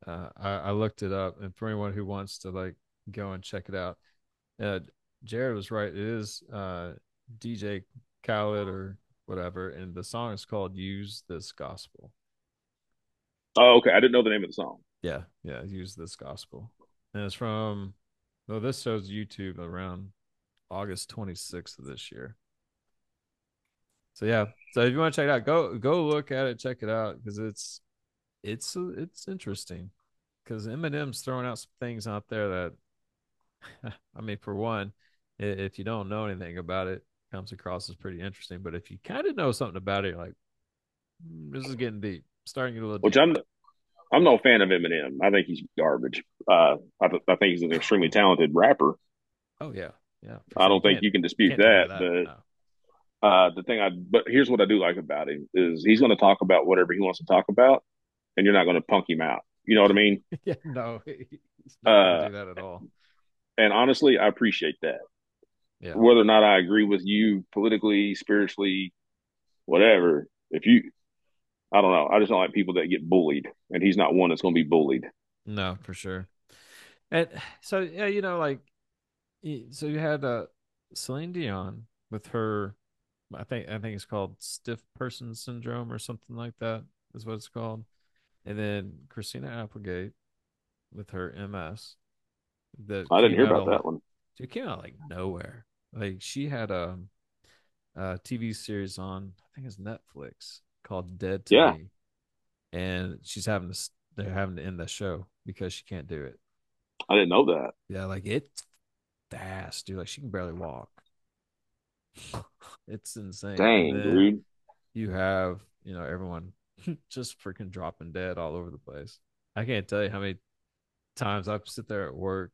uh, I, I looked it up, and for anyone who wants to like go and check it out, uh, Jared was right. It is uh, DJ Khaled or whatever, and the song is called "Use This Gospel." Oh, okay. I didn't know the name of the song. Yeah, yeah, use this gospel, and it's from. Well, this shows YouTube around August 26th of this year. So yeah, so if you want to check it out, go go look at it, check it out because it's it's it's interesting because Eminem's throwing out some things out there that, I mean, for one, if you don't know anything about it, comes across as pretty interesting. But if you kind of know something about it, you're like, "Hmm, this is getting deep, starting to get a little Which deep. I'm I'm no fan of Eminem. I think he's garbage. Uh, I, th- I think he's an extremely talented rapper. Oh yeah, yeah. I don't think you can dispute that, no. but uh, the thing I but here's what I do like about him is he's going to talk about whatever he wants to talk about, and you're not going to punk him out. You know what I mean? yeah, no, he's not Uh, do that at all. And honestly, I appreciate that. Yeah, Whether or not I agree with you politically, spiritually, whatever, if you, I don't know. I just don't like people that get bullied, and he's not one that's going to be bullied. no, for sure. And so yeah, you know, like, so you had uh, Celine Dion with her, I think I think it's called stiff person syndrome or something like that is what it's called, and then Christina Applegate with her MS. That I didn't hear about that one. It came out like nowhere. Like she had um, a, a TV series on, I think it's Netflix called Dead to Yeah. Me, and she's having to they're having to end the show because she can't do it. I didn't know that. Yeah, like it's fast, dude. Like she can barely walk. It's insane. Dang, dude. You have, you know, everyone just freaking dropping dead all over the place. I can't tell you how many times I sit there at work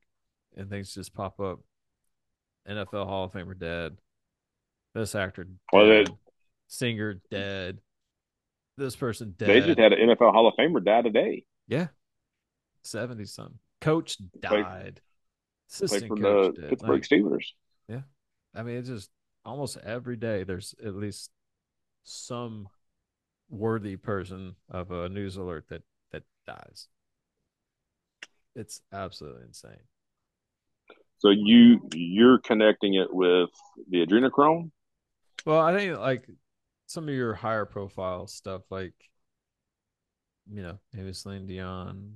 and things just pop up. NFL Hall of Famer dead. This actor Well, dead. they- Singer dead. This person dead. They just had an NFL Hall of Famer die today. yeah. 70 something. Coach died. Played Assistant for coach the dead. Pittsburgh Like, Steelers. Yeah. I mean, it's just almost every day there's at least some worthy person of a news alert that that dies. It's absolutely insane. So you you're connecting it with the adrenochrome. Well, I think like some of your higher profile stuff, like you know, maybe Celine Dion,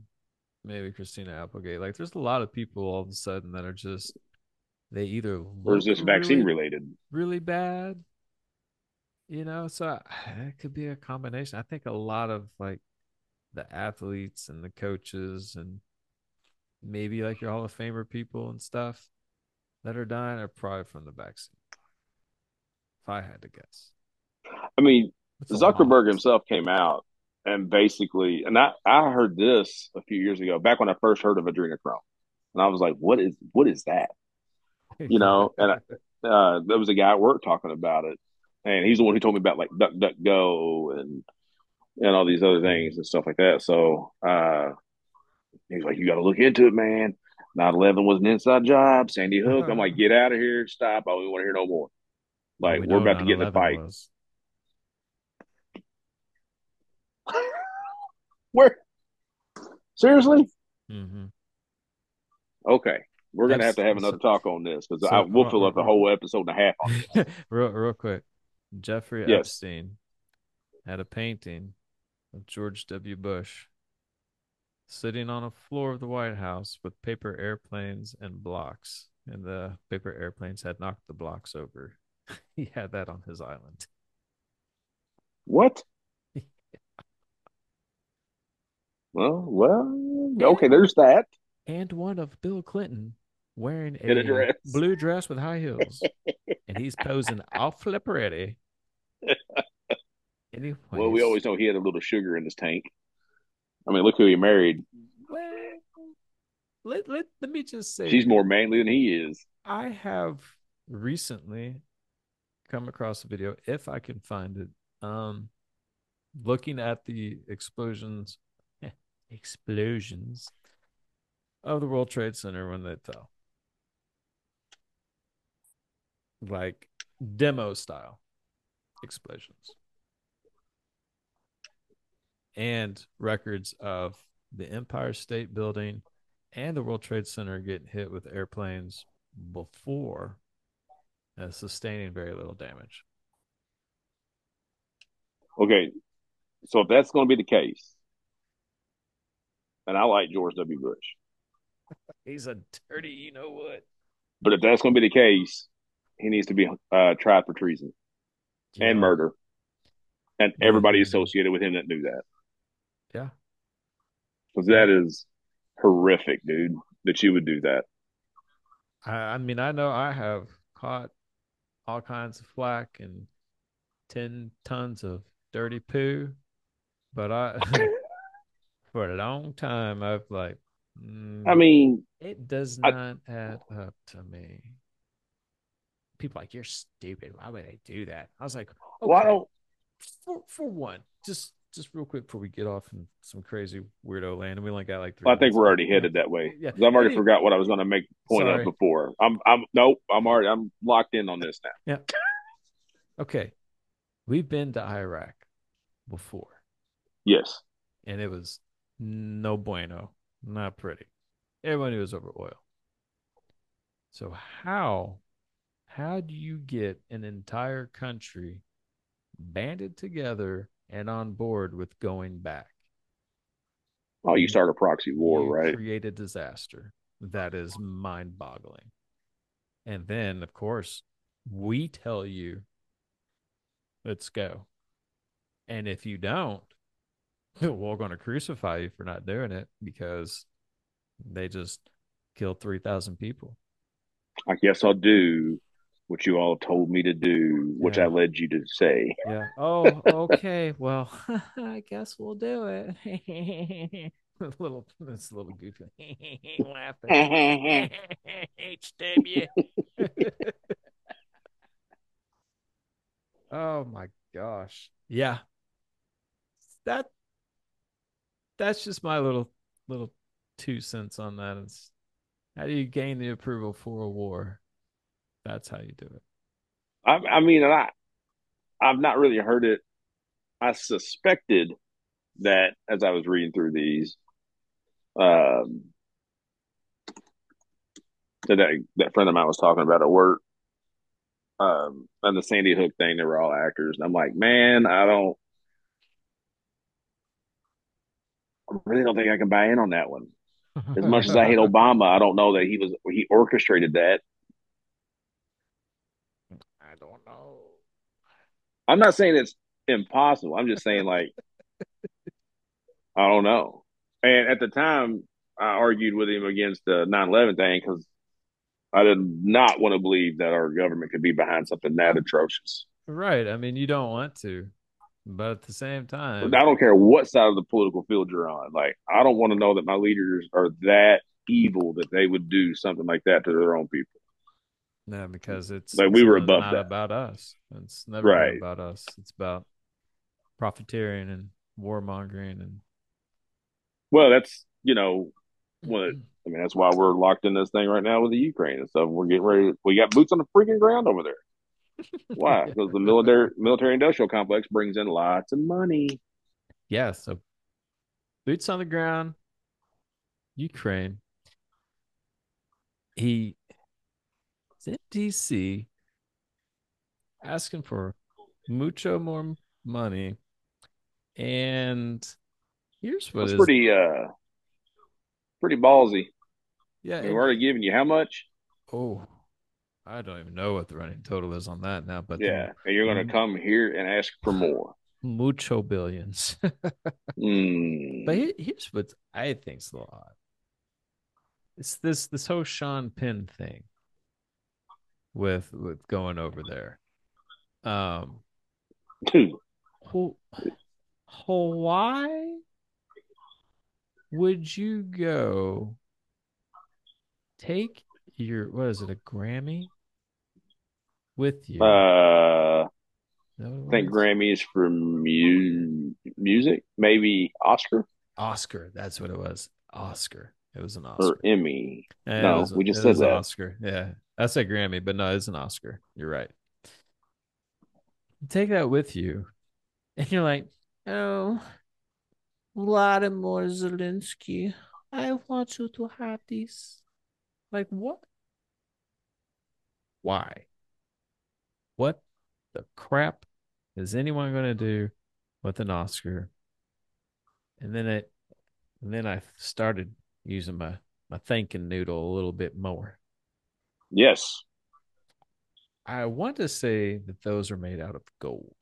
maybe Christina Applegate. Like, there's a lot of people all of a sudden that are just they either Or is this vaccine really, related? really bad, you know. So it could be a combination. I think a lot of like the athletes and the coaches and maybe like your Hall of Famer people and stuff that are dying are probably from the vaccine. If I had to guess. I mean. Zuckerberg himself came out and basically, and I, I heard this a few years ago, back when I first heard of adrenochrome, and I was like, "What is what is that?" You know, and I, uh, there was a guy at work talking about it, and he's the one who told me about like Duck Duck Go and and all these other things and stuff like that. So uh, he's like, "You got to look into it, man." 9-11 was an inside job. Sandy Hook. I'm like, "Get out of here! Stop! I don't want to hear no more." Like we we're about to get in a 9/11 fight. Where? Seriously? Mhm. Okay. We're gonna have to have another so- talk on this because so- I we'll hold fill up a whole episode and a half. On real real quick. Jeffrey Yes. Epstein had a painting of George W. Bush sitting on a floor of the White House with paper airplanes and blocks, and the paper airplanes had knocked the blocks over. he had that on his island. What? Well, well, okay. There's that. And one of Bill Clinton wearing a a dress. blue dress with high heels. and he's posing all flip ready. Anyways, Well, we always know he had a little sugar in his tank. I mean, look who he married. well, let, let, let me just say She's more manly than he is. I have recently come across a video, if I can find it, um, looking at the explosions, explosions of the World Trade Center when they fell, like demo style explosions, and records of the Empire State Building and the World Trade Center getting hit with airplanes before uh, sustaining very little damage. Okay, so if that's going to be the case, and I like George W. Bush, He's a dirty, you know what? but if that's going to be the case, he needs to be uh, tried for treason and murder, and everybody associated with him that knew that, Yeah. Because that is horrific, dude. That you would do that. I, I mean, I know I have caught all kinds of flack and 10 tons of dirty poo, but I, for a long time, I've like, mm, I mean, it does I- not add up to me. People are like, you're stupid. Why would they do that? I was like, why okay. don't for for one, just just real quick before we get off in some crazy weirdo land, and we only got like three. I think we're already headed that way. Yeah. I've already forgot what I was going to make point Sorry. of before. I'm, I'm, nope. I'm already, I'm locked in on this now. Yeah. Okay, we've been to Iraq before, Yes. and it was no bueno, not pretty. Everyone knew it was over oil. So how how do you get an entire country banded together and on board with going back? Oh, you start a proxy war, you right? create a disaster that is mind boggling. And then, of course, we tell you, let's go. And if you don't, we're going to crucify you for not doing it because they just killed 3,000 people. I guess I'll do what you all told me to do, which Yeah. I led you to say. Yeah. Oh, okay. Well, I guess we'll do it. a little, it's a little goofy. Laughing. HW. oh my gosh. Yeah. That that's just my little little two cents on that. Is how do you gain the approval for a war? That's how you do it. I, I mean, and I, I've not really heard it. I suspected that as I was reading through these, um, that that, friend of mine was talking about at work, um, and the Sandy Hook thing. They were all actors, and I'm like, man, I don't, I really don't think I can buy in on that one. As much as I hate Obama, I don't know that he was he orchestrated that. I don't know. I'm not saying it's impossible. I'm just saying like I don't know. And at the time, I argued with him against the 9/11 thing because I did not want to believe that our government could be behind something that atrocious. Right. I mean, you don't want to, but at the same time, I don't care what side of the political field you're on. Like I don't want to know that my leaders are that evil that they would do something like that to their own people. No, because it's Like, we it's were not- that. about us. It's never Right. about us. It's about profiteering and warmongering and Well, that's you know what I mean. That's why we're locked in this thing right now with the Ukraine and stuff. We're getting ready. We got boots on the freaking ground over there. Why? Because the military military industrial complex brings in lots of money. yeah. So boots on the ground, Ukraine. he in DC asking for mucho more money. And here's what That's is pretty uh pretty ballsy. yeah. I mean, and- we're already giving you how much? oh, I don't even know what the running total is on that now, but the Yeah, and you're going to come here and ask for more. mucho billions. Mm. But here's what I think's a lot. It's this this whole Sean Penn thing with with going over there. Um, Ho- Hawaii, would you go take your what is it a Grammy with you? uh, Is that what I think was? Grammy is for mu- music, maybe Oscar Oscar. That's what it was. Oscar. It was an Oscar. or Emmy. Yeah, No, was- we just said that. Oscar. Yeah, I said Grammy, but no, it's an Oscar. You're right. Take that with you, and you're like, oh, Vladimir Zelensky, I want you to have this. Like what? Why? What the crap is anyone going to do with an Oscar? And then it, and then I started using my my thinking noodle a little bit more. Yes. I want to say that those are made out of gold.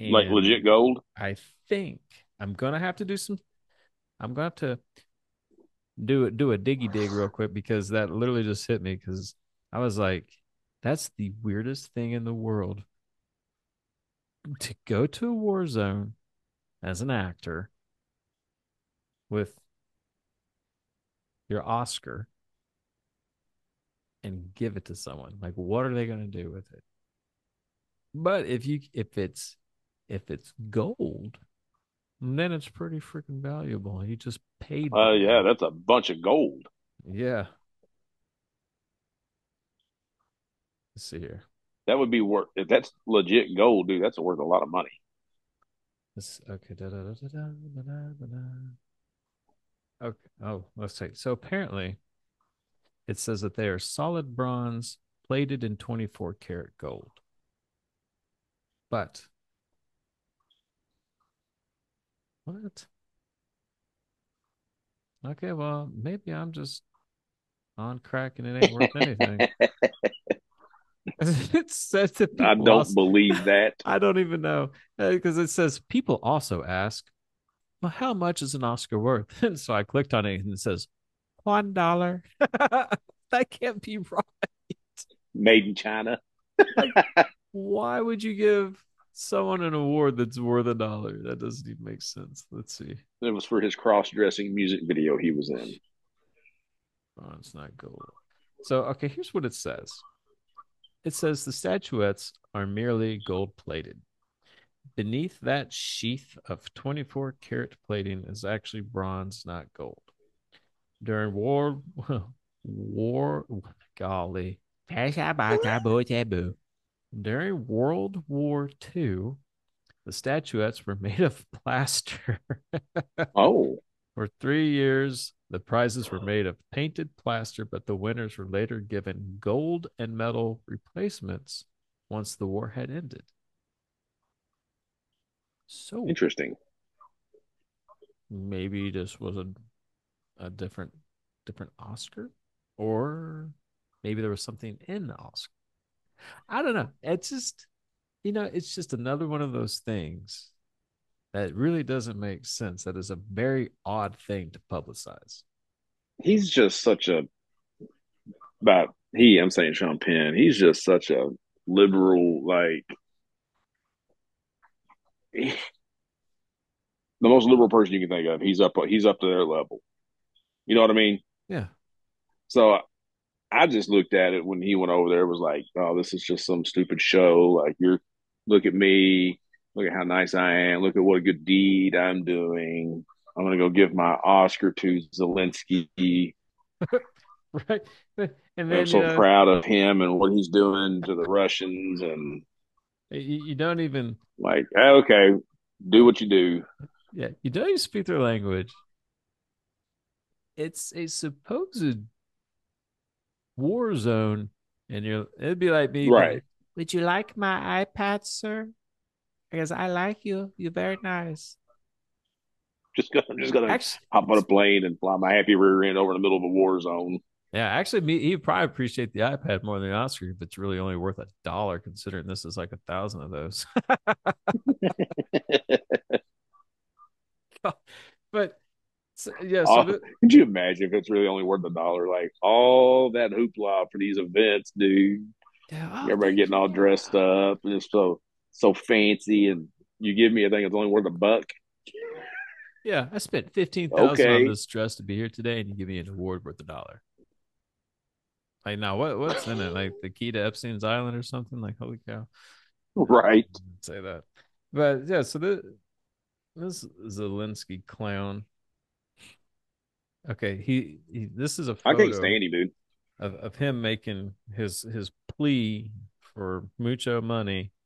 like legit gold. I think I'm gonna have to do some. I'm gonna have to do it, do a diggy dig real quick because that literally just hit me because I was like, "That's the weirdest thing in the world." To go to a war zone as an actor with your Oscar and give it to someone. Like, what are they going to do with it? But if you if it's if it's gold, then it's pretty freaking valuable. You just paid. Uh, yeah, that's a bunch of gold. yeah. Let's see here. That would be worth if that's legit gold, dude. That's worth a lot of money. This okay. Da, da, da, da, da, da, da, da. Okay. Oh, let's see. So apparently, it says that they are solid bronze plated in 24 karat gold. But what? Okay, well, maybe I'm just on crack and it ain't worth anything. it says that I don't also- believe that. I don't even know uh, because it says people also ask, "Well, how much is an Oscar worth?" And so I clicked on it and it says one dollar. that can't be right. Made in China. Why would you give someone an award that's worth a dollar? That doesn't even make sense. Let's see. It was for his cross-dressing music video he was in. Oh, it's not gold. So, okay, here's what it says. It says the statuettes are merely gold plated. Beneath that sheath of 24 karat plating is actually bronze, not gold. During war, war, golly, during World War II, the statuettes were made of plaster. Oh, For three years, the prizes were made of painted plaster, but the winners were later given gold and metal replacements once the war had ended. So interesting. maybe this was a a different different Oscar, or maybe there was something in the Oscar. I don't know. It's just you know, it's just another one of those things that really doesn't make sense. That is a very odd thing to publicize. He's just such a about he. I'm saying Sean Penn. He's just such a liberal, like the most liberal person you can think of. He's up. He's up to their level. You know what I mean? Yeah. So I just looked at it when he went over there. It was like, oh, this is just some stupid show. Like you're, look at me, look at how nice I am, look at what a good deed I'm doing. I'm gonna go give my Oscar to Zelensky. Right. And then I'm so know, proud of him and what he's doing to the Russians, and you, you don't even like, okay, do what you do. yeah, you don't even speak their language. it's a supposed war zone, and you're it'd be like me, Right. Would you like my iPad, sir? Because I like you. You're very nice. Just gonna, I'm just gonna Actually, hop on a plane and fly my happy rear end over in the middle of a war zone. Yeah, actually, me he'd probably appreciate the iPad more than the Oscar if it's really only worth a dollar, considering this is like a thousand of those. but so, yeah, so Oh, the- Could you imagine if it's really only worth a dollar? Like all that hoopla for these events, dude. yeah, oh, Everybody getting all dressed up and it's so so fancy, and you give me a thing that's only worth a buck. Yeah, I spent fifteen thousand Okay. on this dress to be here today, and you give me an award worth a dollar. Like now, what what's in it? Like the key to Epstein's Island or something? Like holy cow! Right. Say that. But yeah, so this this Zelensky clown. Okay, he, he this is a I photo can't stand him, dude. of, of him making his his plea for mucho money.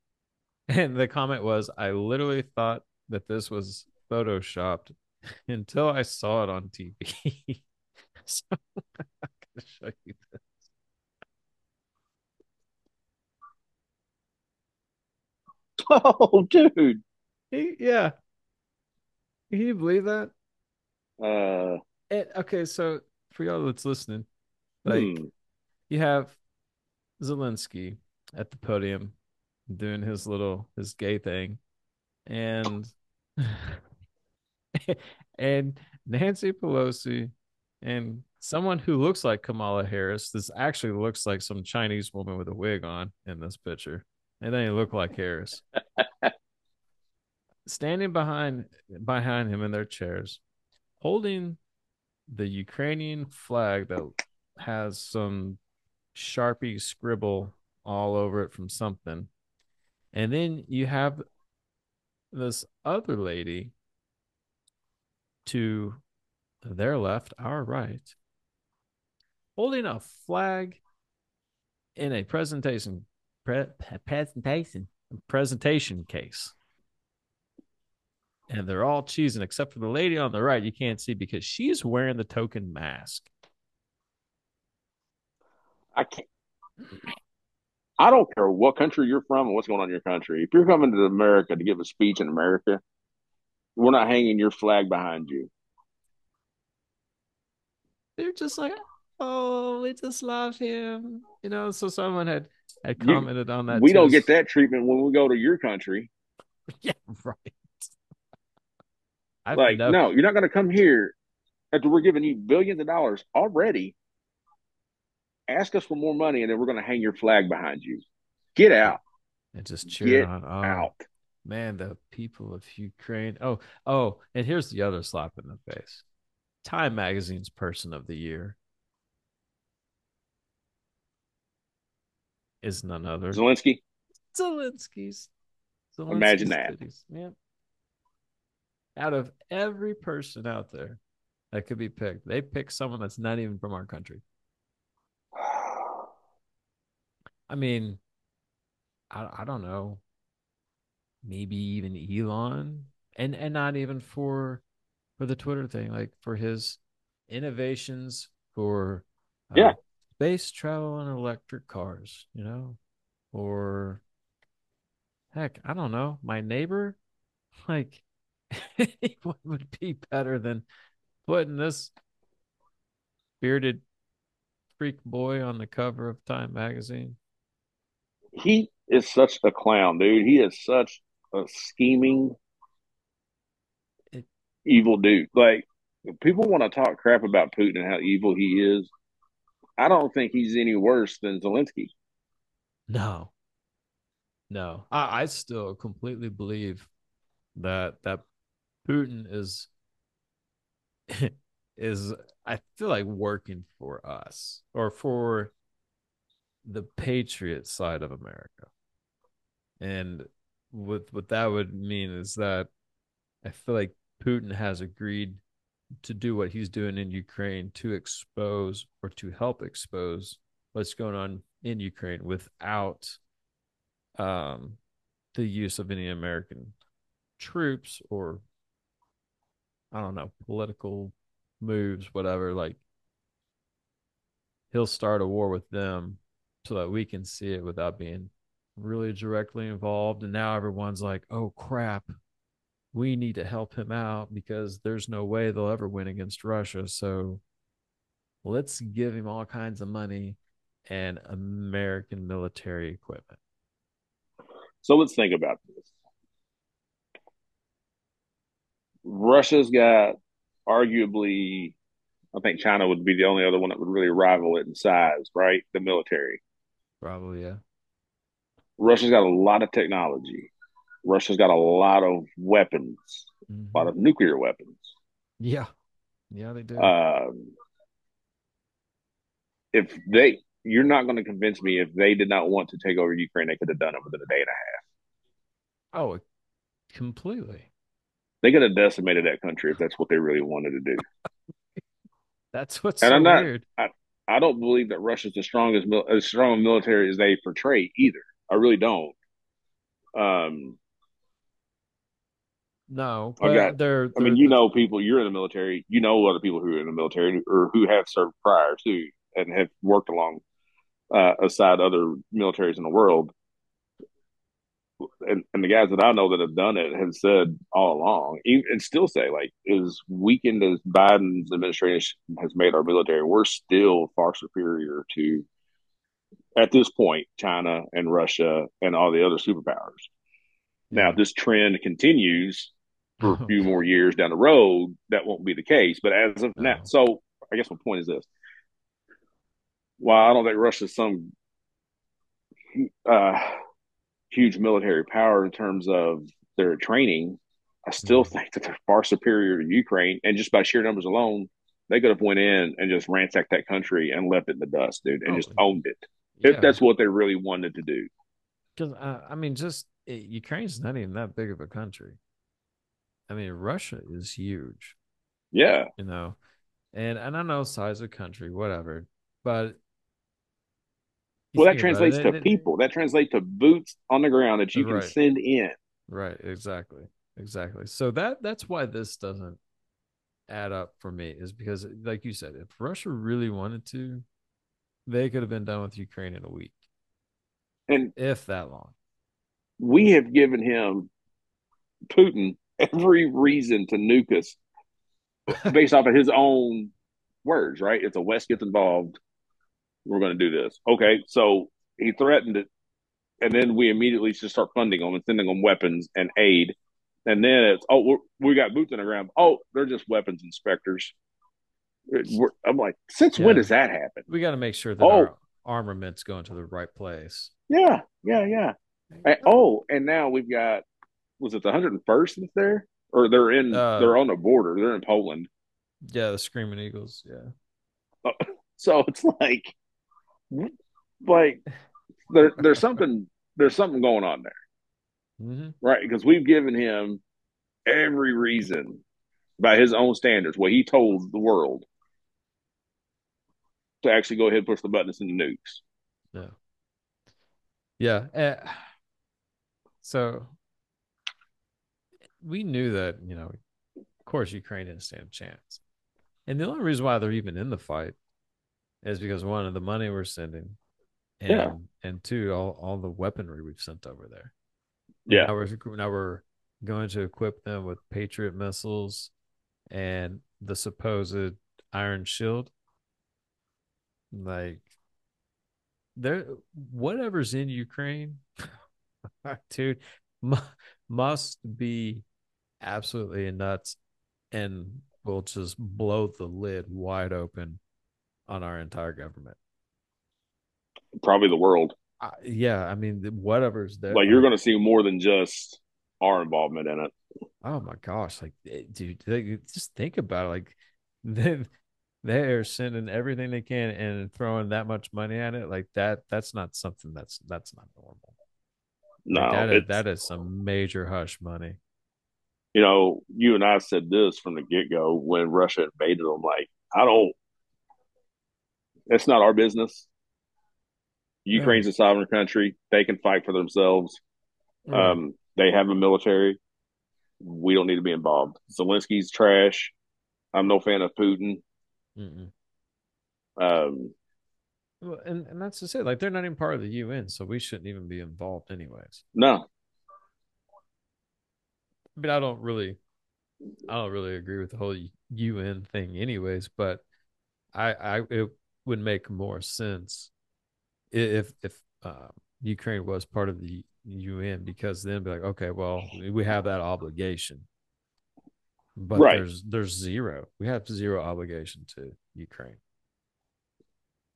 And the comment was, I literally thought that this was photoshopped until I saw it on TV. so I'm gonna show you this. Oh, dude. He- yeah. Can you believe that? Uh, And, okay, so for y'all that's listening, like hmm. you have Zelensky at the podium doing his little his gay thing, and and Nancy Pelosi and someone who looks like Kamala Harris. This actually looks like some Chinese woman with a wig on in this picture. It doesn't look like Harris. Standing behind behind him in their chairs, holding the Ukrainian flag that has some Sharpie scribble all over it from something. And then you have this other lady to their left, our right, holding a flag in a presentation pre- presentation presentation case. And they're all cheesing except for the lady on the right. You can't see because she's wearing the token mask. I can't. I don't care what country you're from and what's going on in your country. If you're coming to America to give a speech in America, we're not hanging your flag behind you. they're just like, oh, we just love him. You know, so someone had You- commented on that. we too. don't get that treatment when we go to your country. Yeah, right. I've like, never- no, you're not going to come here after we're giving you billions of dollars already. Ask us for more money, and then we're going to hang your flag behind you. Get out, and just cheer on. Oh, out. man, the people of Ukraine. Oh, oh, and here's the other slap in the face. Time Magazine's Person of the Year is none other Zelensky. Zelensky's. Zelensky's Imagine that. titties. Yeah. Out of every person out there that could be picked, they pick someone that's not even from our country. I mean, I I don't know. Maybe even Elon, and and not even for for the Twitter thing, like for his innovations for uh, Yeah. Space travel and electric cars, you know, or heck, I don't know, my neighbor, like what would be better than putting this bearded freak boy on the cover of Time magazine? he is such a clown, dude. He is such a scheming, It- evil dude. Like people want to talk crap about Putin and how evil he is. I don't think he's any worse than Zelensky. No. No. I, I still completely believe that that Putin is is I feel like working for us or for the patriot side of America. And what what that would mean is that I feel like Putin has agreed to do what he's doing in Ukraine to expose or to help expose what's going on in Ukraine without um the use of any American troops or I don't know political moves, whatever, like he'll start a war with them so that we can see it without being really directly involved. And now everyone's like, oh crap, we need to help him out because there's no way they'll ever win against Russia. So let's give him all kinds of money and American military equipment. So let's think about this. Russia's got arguably, I think China would be the only other one that would really rival it in size, right? The military. Probably, yeah. Russia's got a lot of technology. Russia's got a lot of weapons, Mhm. a lot of nuclear weapons. Yeah. Yeah, they do. Um, if they, you're not going to convince me if they did not want to take over Ukraine, they could have done it within a day and a half. oh, completely. They could have decimated that country if that's what they really wanted to do. That's what's And so I'm not- weird. I don't believe that Russia's the strongest, as strong a military as they portray either. I really don't. Um, No, I but got- they're, I mean, you know, people you're in the military. You know other people who are in the military or who have served prior to and have worked along uh, aside other militaries in the world. And, and the guys that I know that have done it have said all along, even, and still say, like, as weakened as Biden's administration has made our military, we're still far superior to, at this point, China and Russia and all the other superpowers. Now, this trend continues, for a few more years down the road, that won't be the case. But as of now, so I guess my point is this: while I don't think Russia's some uh, huge military power in terms of their training, I still Mhm. think that they're far superior to Ukraine, and just by sheer numbers alone, they could have went in and just ransacked that country and left it in the dust, dude, and just Oh, owned it. yeah. If that's what they really wanted to do. Because uh, I mean, just it, Ukraine's not even that big of a country. I mean, Russia is huge, Yeah, you know, and and I don't know size of country, whatever, but well, that translates it, to it- it- people. That translates to boots on the ground that you can Right. send in. Right, exactly, exactly. So that that's why this doesn't add up for me is because, like you said, if Russia really wanted to, they could have been done with Ukraine in a week, And if that long. we have given him Putin every reason to nuke us based off of his own words, right? If the West gets involved, we're going to do this. Okay, so he threatened it, and then we immediately just start funding them and sending them weapons and aid. And then it's, oh, we're, we got boots on the ground. Oh, they're just weapons inspectors. We're, I'm like, since when does that happen? We got to make sure that Oh. our armament's going to the right place. Yeah, yeah, yeah. And- oh, and now we've got was it the 101st that's there, or they're in Uh, they're on the border. They're in Poland, Yeah, the Screaming Eagles. Yeah. so it's like, like there, there's something there's something going on there, hmm right? Because we've given him every reason by his own standards, what he told the world to actually go ahead and push the buttons and the nukes. Yeah. eh, so we knew that, you know, of course, Ukraine didn't stand a chance. And the only reason why they're even in the fight is because one of the money we're sending, and Yeah. and two, all, all the weaponry we've sent over there. Yeah. Now we're now we're going to equip them with Patriot missiles and the supposed Iron Shield. Like there whatever's in Ukraine, dude, mu- must be absolutely nuts and will just blow the lid wide open on our entire government. Probably the world. Uh, yeah, I mean, whatever's there. Like you're going to see more than just our involvement in it. Oh my gosh! Like, eh, dude, they, just think about it. Like, they they are sending everything they can and throwing that much money at it. Like that. That's not something that's that's not normal. No, Like, that, is, that is some major hush money. you know, you and I said this from the get go when Russia invaded them. Like, I don't. It's not our business. Ukraine's a sovereign country; they can fight for themselves. Um, they have a military. We don't need to be involved. Zelensky's trash. I'm no fan of Putin. Mm-mm. Um, Well, and and that's just it. Like they're not even part of the UN, so we shouldn't even be involved, anyways. no, I mean, I don't really, I don't really agree with the whole UN thing, anyways. But I, I, it would make more sense if if uh, Ukraine was part of the UN because then be like, okay, well, we have that obligation, but Right. there's there's zero. We have zero obligation to Ukraine,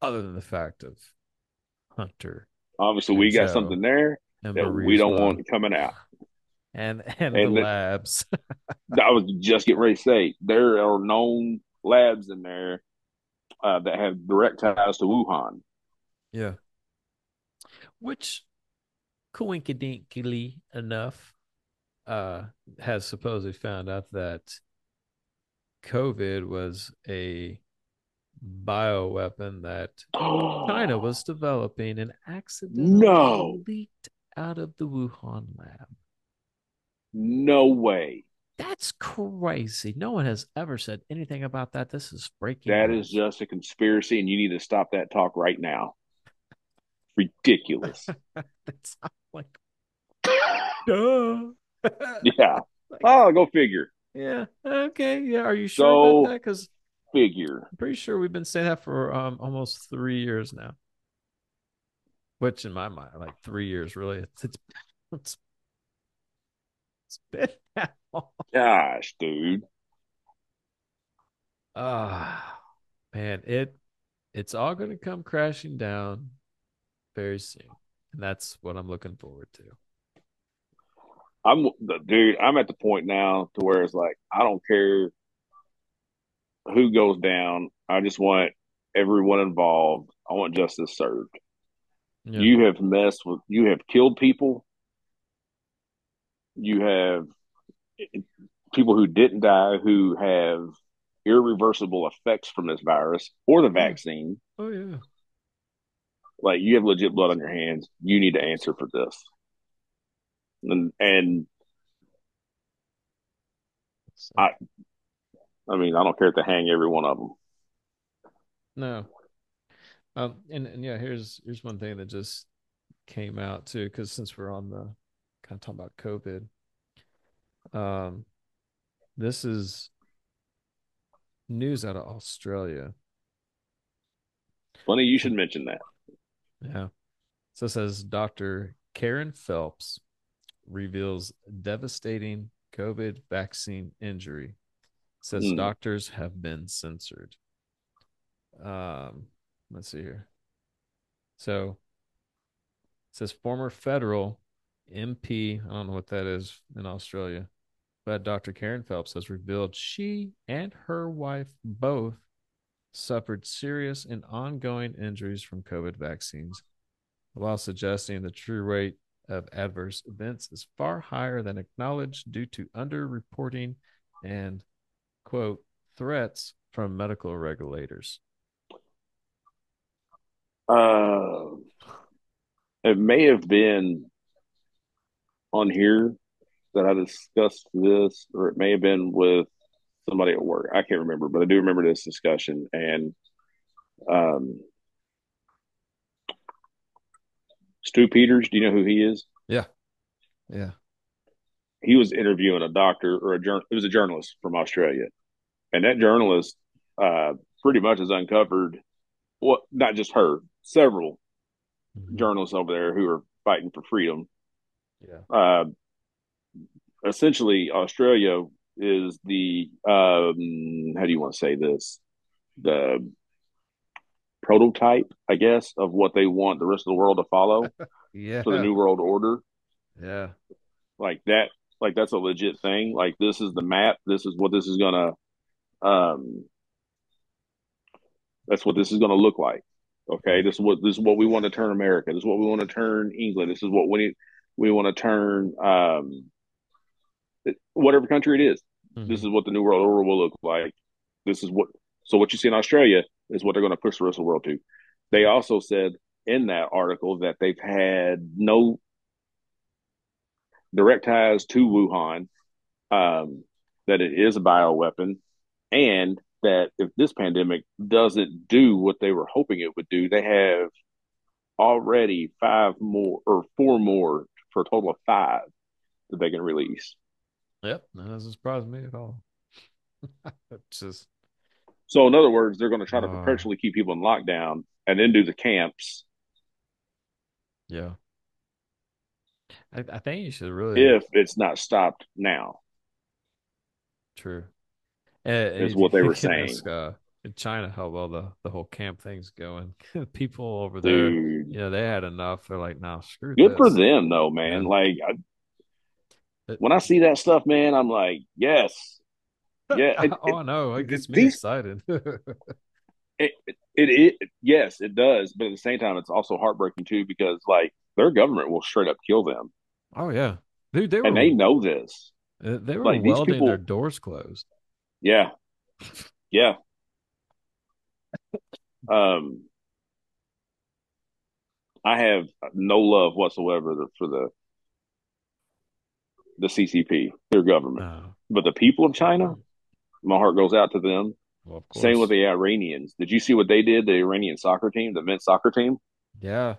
other than the fact of Hunter obviously we got something there that we don't want coming out. and and, And the the- labs. I was just getting ready to say there are known labs in there uh, that have direct ties to Wuhan. Yeah. Which coincidentally enough uh has supposedly found out that COVID was a bioweapon that China was developing and accidentally No. leaked out of the Wuhan lab. no way. That's crazy. No one has ever said anything about that. This is breaking. That is just a conspiracy, and you need to stop that talk right now. Ridiculous. That's like duh. yeah. Oh, go figure. Yeah. Okay. Yeah. Are you sure So- about that? Because Figure. I'm pretty sure we've been saying that for um almost three years now. Which, in my mind, like three years, really, it's it's it's, it's been that long. Gosh, dude. Ah, man, it it's all going to come crashing down very soon, and that's what I'm looking forward to. I'm the dude. I'm at the point now to where it's like I don't care who goes down. I just want everyone involved. I want justice served. Yeah. You have messed with. You have killed people. You have people who didn't die who have irreversible effects from this virus or the mm. vaccine. oh yeah. Like you have legit blood on your hands. You need to answer for this. And and I I mean I don't care if they hang every one of them. No. Um, and, and yeah, here's here's one thing that just came out too, because since we're on the kind of talking about COVID, um, this is news out of Australia. Funny you should mention that. Yeah. So it says Dr. Kerryn Phelps reveals devastating COVID vaccine injury. Says Hmm. doctors have been censored. Um, let's see here. So it says former federal MP, I don't know what that is in Australia, but Dr. Kerryn Phelps has revealed she and her wife both suffered serious and ongoing injuries from COVID vaccines, while suggesting the true rate of adverse events is far higher than acknowledged due to underreporting and, quote, threats from medical regulators. Uh, it may have been on here that I discussed this, or it may have been with somebody at work. I can't remember, but I do remember this discussion. And um, Stu Peters, do you know who he is? Yeah. Yeah. He was interviewing a doctor or a jour- it was a journalist from Australia, and that journalist uh, pretty much has uncovered what not just her, several Mhm. journalists over there who are fighting for freedom. Yeah. Uh, essentially, Australia is the um, how do you want to say this? The prototype, I guess, of what they want the rest of the world to follow Yeah. for the new world order. Yeah. Like that, like that's a legit thing. Like this is the map. This is what this is gonna. Um, that's what this is gonna look like. Okay, this is what this is what we want to turn America. This is what we want to turn England. This is what we we want to turn um, whatever country it is. Mhm. This is what the new world order will look like. This is what so what you see in Australia is what they're going to push the rest of the world to. They also said in that article that they've had no direct ties to Wuhan, um, that it is a bioweapon, and that if this pandemic doesn't do what they were hoping it would do, they have already five more or four more for a total of five that they can release. Yep, that doesn't surprise me at all. just So, in other words, they're going to try to Uh. perpetually keep people in lockdown and then do the camps yeah. I, I think you should really if it's not stopped now. true. And, Is what they were saying. ask, uh, in China how well the, the whole camp thing's going. People over there, Dude, you know, they had enough. They're like, nah, screw good this. for them, though, man. Yeah. Like, I, But- when I see that stuff, man, I'm like, yes. Yeah, it- oh, I know. It gets me these- excited. it, it, it, it, yes, it does. But at the same time, it's also heartbreaking, too, because, like, their government will straight up kill them. Oh yeah, dude, they were And they know this. uh, they were like, welding people- their doors closed. Yeah. Yeah. Um, I have no love whatsoever for the the CCP, their government, No, but the people of China, my heart goes out to them. well. Same with the Iranians. Did you see what they did? The Iranian soccer team, the men's soccer team, yeah,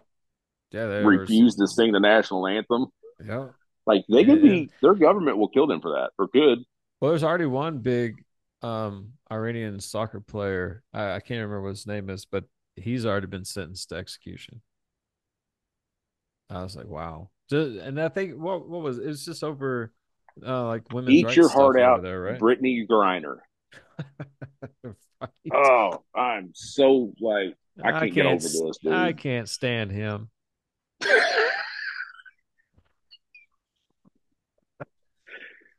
yeah. Refused to sing the national anthem. Yeah. Like they could Yeah. be, their government will kill them for that, or could. Well, there's already one big um Iranian soccer player. I, I can't remember what his name is, but he's already been sentenced to execution. I was like, wow. Just, and I think what what was it was just over uh like women's Eat your heart out, there, right? Brittney Griner. Right. Oh, I'm so like I I can't get over this, dude. I can't stand him.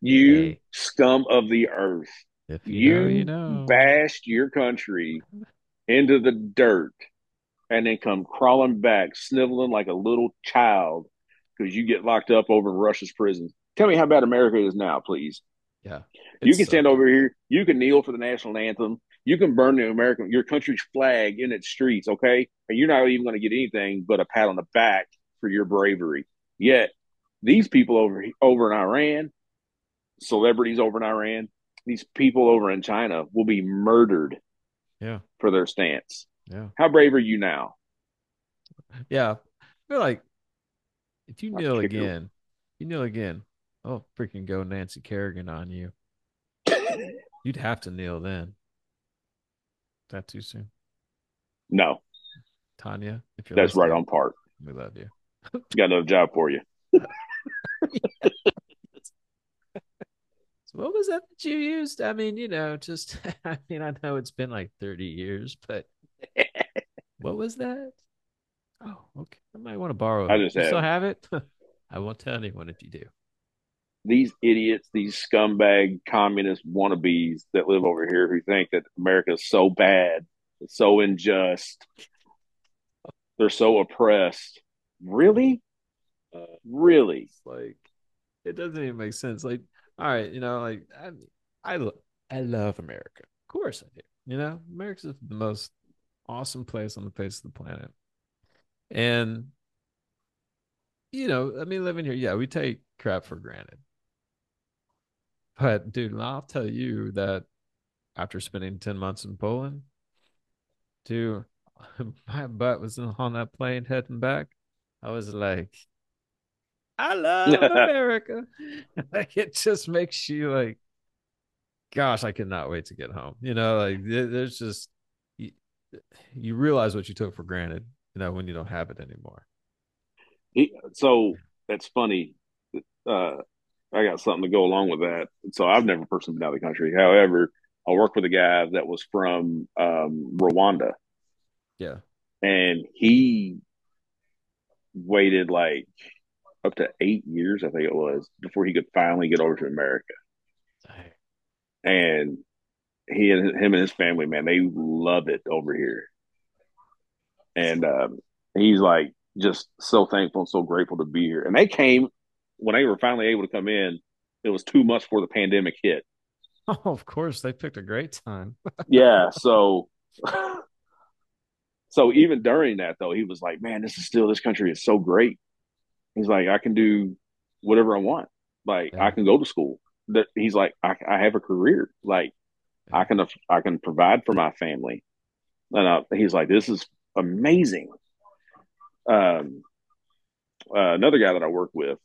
you Hey. scum of the earth. If you, You, know, you know. bashed your country into the dirt and then come crawling back, sniveling like a little child because you get locked up over in Russia's prison. Tell me how bad America is now, please. Yeah. you can uh, stand over here. You can kneel for the national anthem. You can burn the American, your country's flag in its streets, okay? And you're not even going to get anything but a pat on the back for your bravery. Yet these people over over in Iran, celebrities over in Iran, these people over in China will be murdered Yeah. for their stance. Yeah. How brave are you now? Yeah. I feel like if you kneel kick you. again, you kneel again, I'll freaking go Nancy Kerrigan on you. You'd have to kneel then. Is that too soon? No, Tanya, if you're that's right on part. We love you. Got another job for you. So what was that that you used? I mean, you know, just I mean, I know it's been like 30 years, but what was that? Oh, okay. I might want to borrow I just you still have- have it? I won't tell anyone if you do. these idiots, these scumbag communist wannabes that live over here who think that America is so bad, so unjust, they're so oppressed. Really? Uh, Really? It's like it doesn't even make sense. Like, all right, you know, like I, I, I love America. Of course I do. You know, America's the most awesome place on the face of the planet, and you know, I mean, living here, yeah, we take crap for granted. But dude, I'll tell you that after spending ten months in Poland, dude, my butt was on that plane heading back. I was like, I love America. like it just makes you like, gosh, I cannot wait to get home. You know, like there's just you, you realize what you took for granted, you know, when you don't have it anymore. He, so that's funny. Uh, I got something to go along with that. So I've never personally been out of the country. However, I worked with a guy that was from um, Rwanda, Yeah. and he waited like up to eight years, I think it was, before he could finally get over to America. And he and him and his family, man, they love it over here. And um, he's like just so thankful and so grateful to be here. And they came when they were finally able to come in. It was two months before the pandemic hit. Oh, of course, they picked a great time. Yeah, so so even during that though, he was like, "Man, this is still this country is so great." He's like, "I can do whatever I want. Like, Yeah. I can go to school." That he's like, I, "I have a career. Like, I can I can provide for my family. And uh, he's like, this is amazing. Um, uh, another guy that I work with,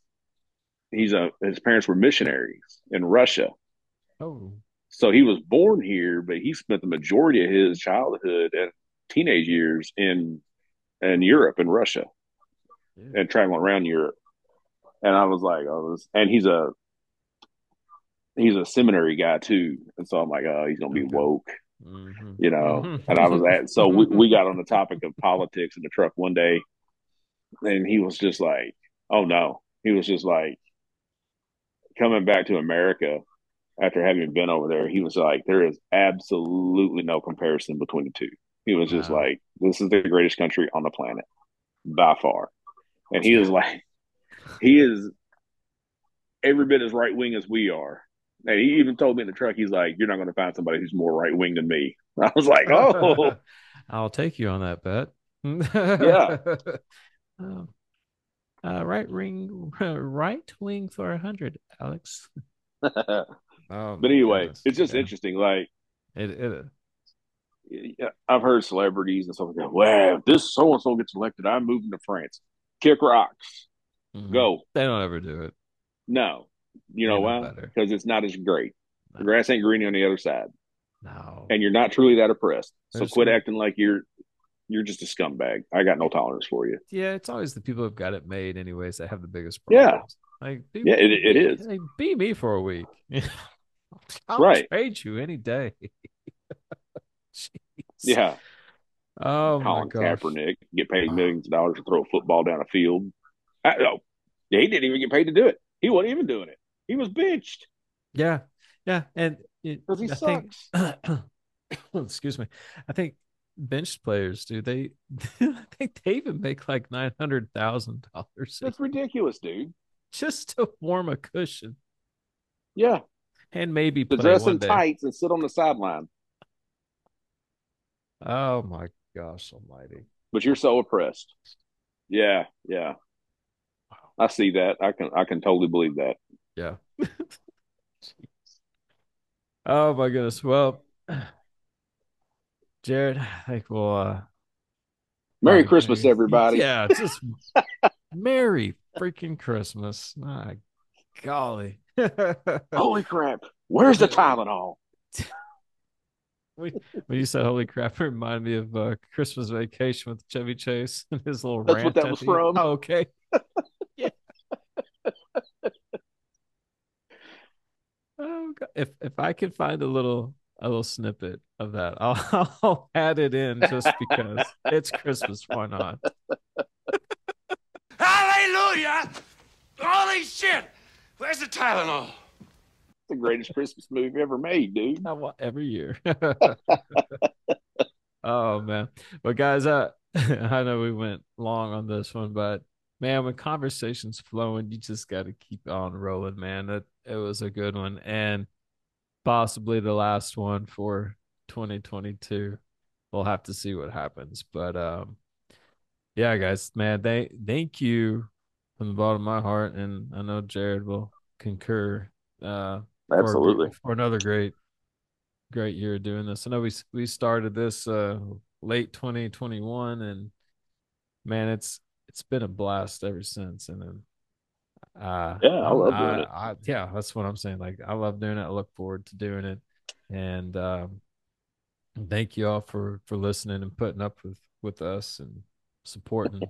he's a his parents were missionaries in Russia. Oh, So he was born here, but he spent the majority of his childhood and teenage years in in Europe and Russia yeah. and traveling around Europe. And I was like, oh, this, and he's a he's a seminary guy too. And so I'm like, oh, he's gonna be woke, Mhm. you know. And I was at so we, we got on the topic of politics in the truck one day, and he was just like, oh no, he was just like coming back to America after having been over there. He was like, there is absolutely no comparison between the two. He was just like, this is the greatest country on the planet by far. And he is like, he is every bit as right wing as we are. And he even told me in the truck, he's like, you're not going to find somebody who's more right wing than me. I was like, oh, I'll take you on that bet. Yeah. Oh. Uh, right ring, right wing for a hundred, Alex. but Oh, my anyway, goodness. it's just Yeah. interesting. Like, It, it, yeah, I've heard celebrities and stuff like that. Well, if this so and so gets elected, I'm moving to France. Kick rocks. mhm. Go. They don't ever do it. No. You know know why? Because it's not as great. The grass ain't green on the other side. No. And you're not truly that oppressed. So quit some- acting like you're you're just a scumbag. I got no tolerance for you. yeah, it's always the people who've got it made, anyways, that have the biggest problems. Yeah. Like, be, Yeah, it- it is. Like, be me for a week. I'll Right. trade you any day. Jeez. Yeah. Oh my Colin. Kaepernick get paid millions of dollars to throw a football down a field. I, oh, no, he didn't even get paid to do it. He wasn't even doing it. He was benched Yeah, yeah, and because he I think, excuse me, I think benched players do they? I think they even make like nine hundred thousand dollars That's ridiculous, dude. just to warm a cushion Yeah, and maybe to dress in tights and sit on the sideline. Oh my gosh, Almighty! But you're so oppressed. Yeah, yeah. Wow. I see that. I can I can totally believe that. Yeah. Oh my goodness. Well, Jared, I think we'll uh Merry Christmas, finish- everybody. Yeah, just Merry freaking Christmas. My golly. Holy crap! Where's the Tylenol? when when you said holy crap, it reminded me of uh, Christmas vacation with Chevy Chase and his little That's rant what that was the from? Oh, okay. yeah. oh God. If if I could find a little a little snippet of that, I'll I'll add it in just because it's Christmas. Why not? Hallelujah! Holy shit! Where's the Tylenol? Greatest Christmas movie ever made, dude. I want every year. oh man. But guys, uh I know we went long on this one, but man, when conversation's flowing, you just gotta keep on rolling, man. It it was a good one and possibly the last one for 2022. We'll have to see what happens. But um yeah, guys, man, thank thank you from the bottom of my heart, and I know Jared will concur. Uh Absolutely. for another great great year doing this. I know we we started this uh late 2021 and man it's it's been a blast ever since. And then uh Yeah, I love doing it. I, yeah that's what i'm saying. Like i love doing it. I look forward to doing it. And um thank you all for for listening and putting up with with us and supporting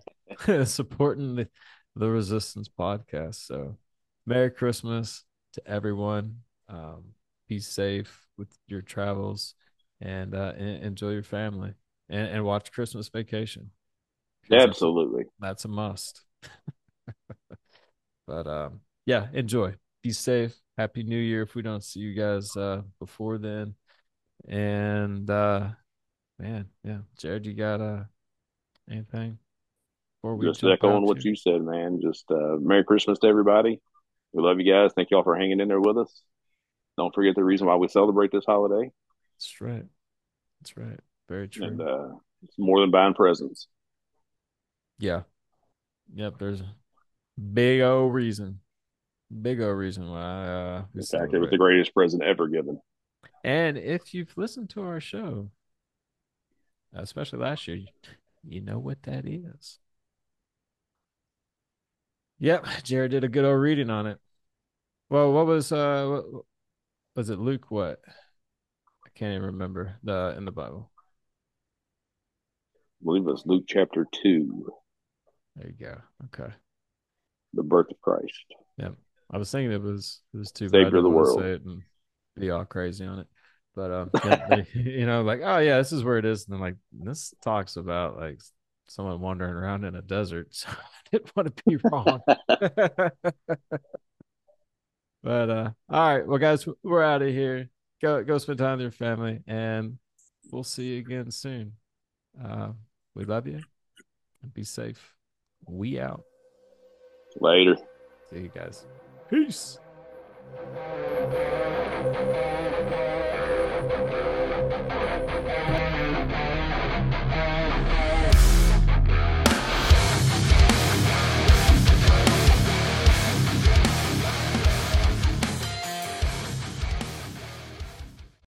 supporting the, the resistance podcast. So merry christmas to everyone um be safe with your travels and uh en- enjoy your family and, and watch christmas Vacation. Absolutely. that's a must but um yeah enjoy be safe happy new year if we don't see you guys uh before then and uh man yeah jared you got uh anything before we Just echoing what here? you said, man. Just uh, Merry Christmas to everybody. We love you guys. Thank y'all for hanging in there with us. Don't forget the reason why we celebrate this holiday. that's right that's right very true And uh, it's more than buying presents. Yeah. Yep. There's a big O reason. Big O reason why uh we fact, it was the greatest present ever given. And if you've listened to our show, especially last year, you know what that is. Yep, Jared did a good old reading on it. Well, what was uh was it Luke what? I can't even remember the in the Bible. I believe it was Luke chapter 2, There you go. Okay. the birth of Christ. Yep. I was thinking it was it was too Savior of the world. say it and be all crazy on it. But um yeah, they- you know, like, oh yeah, this is where it is. And then like this talks about like someone wandering around in a desert. So I didn't want to be wrong. but uh all right. Well guys, we're out of here. Go go spend time with your family and we'll see you again soon. Uh we love you. And Be safe. We out. Later. See you guys. Peace.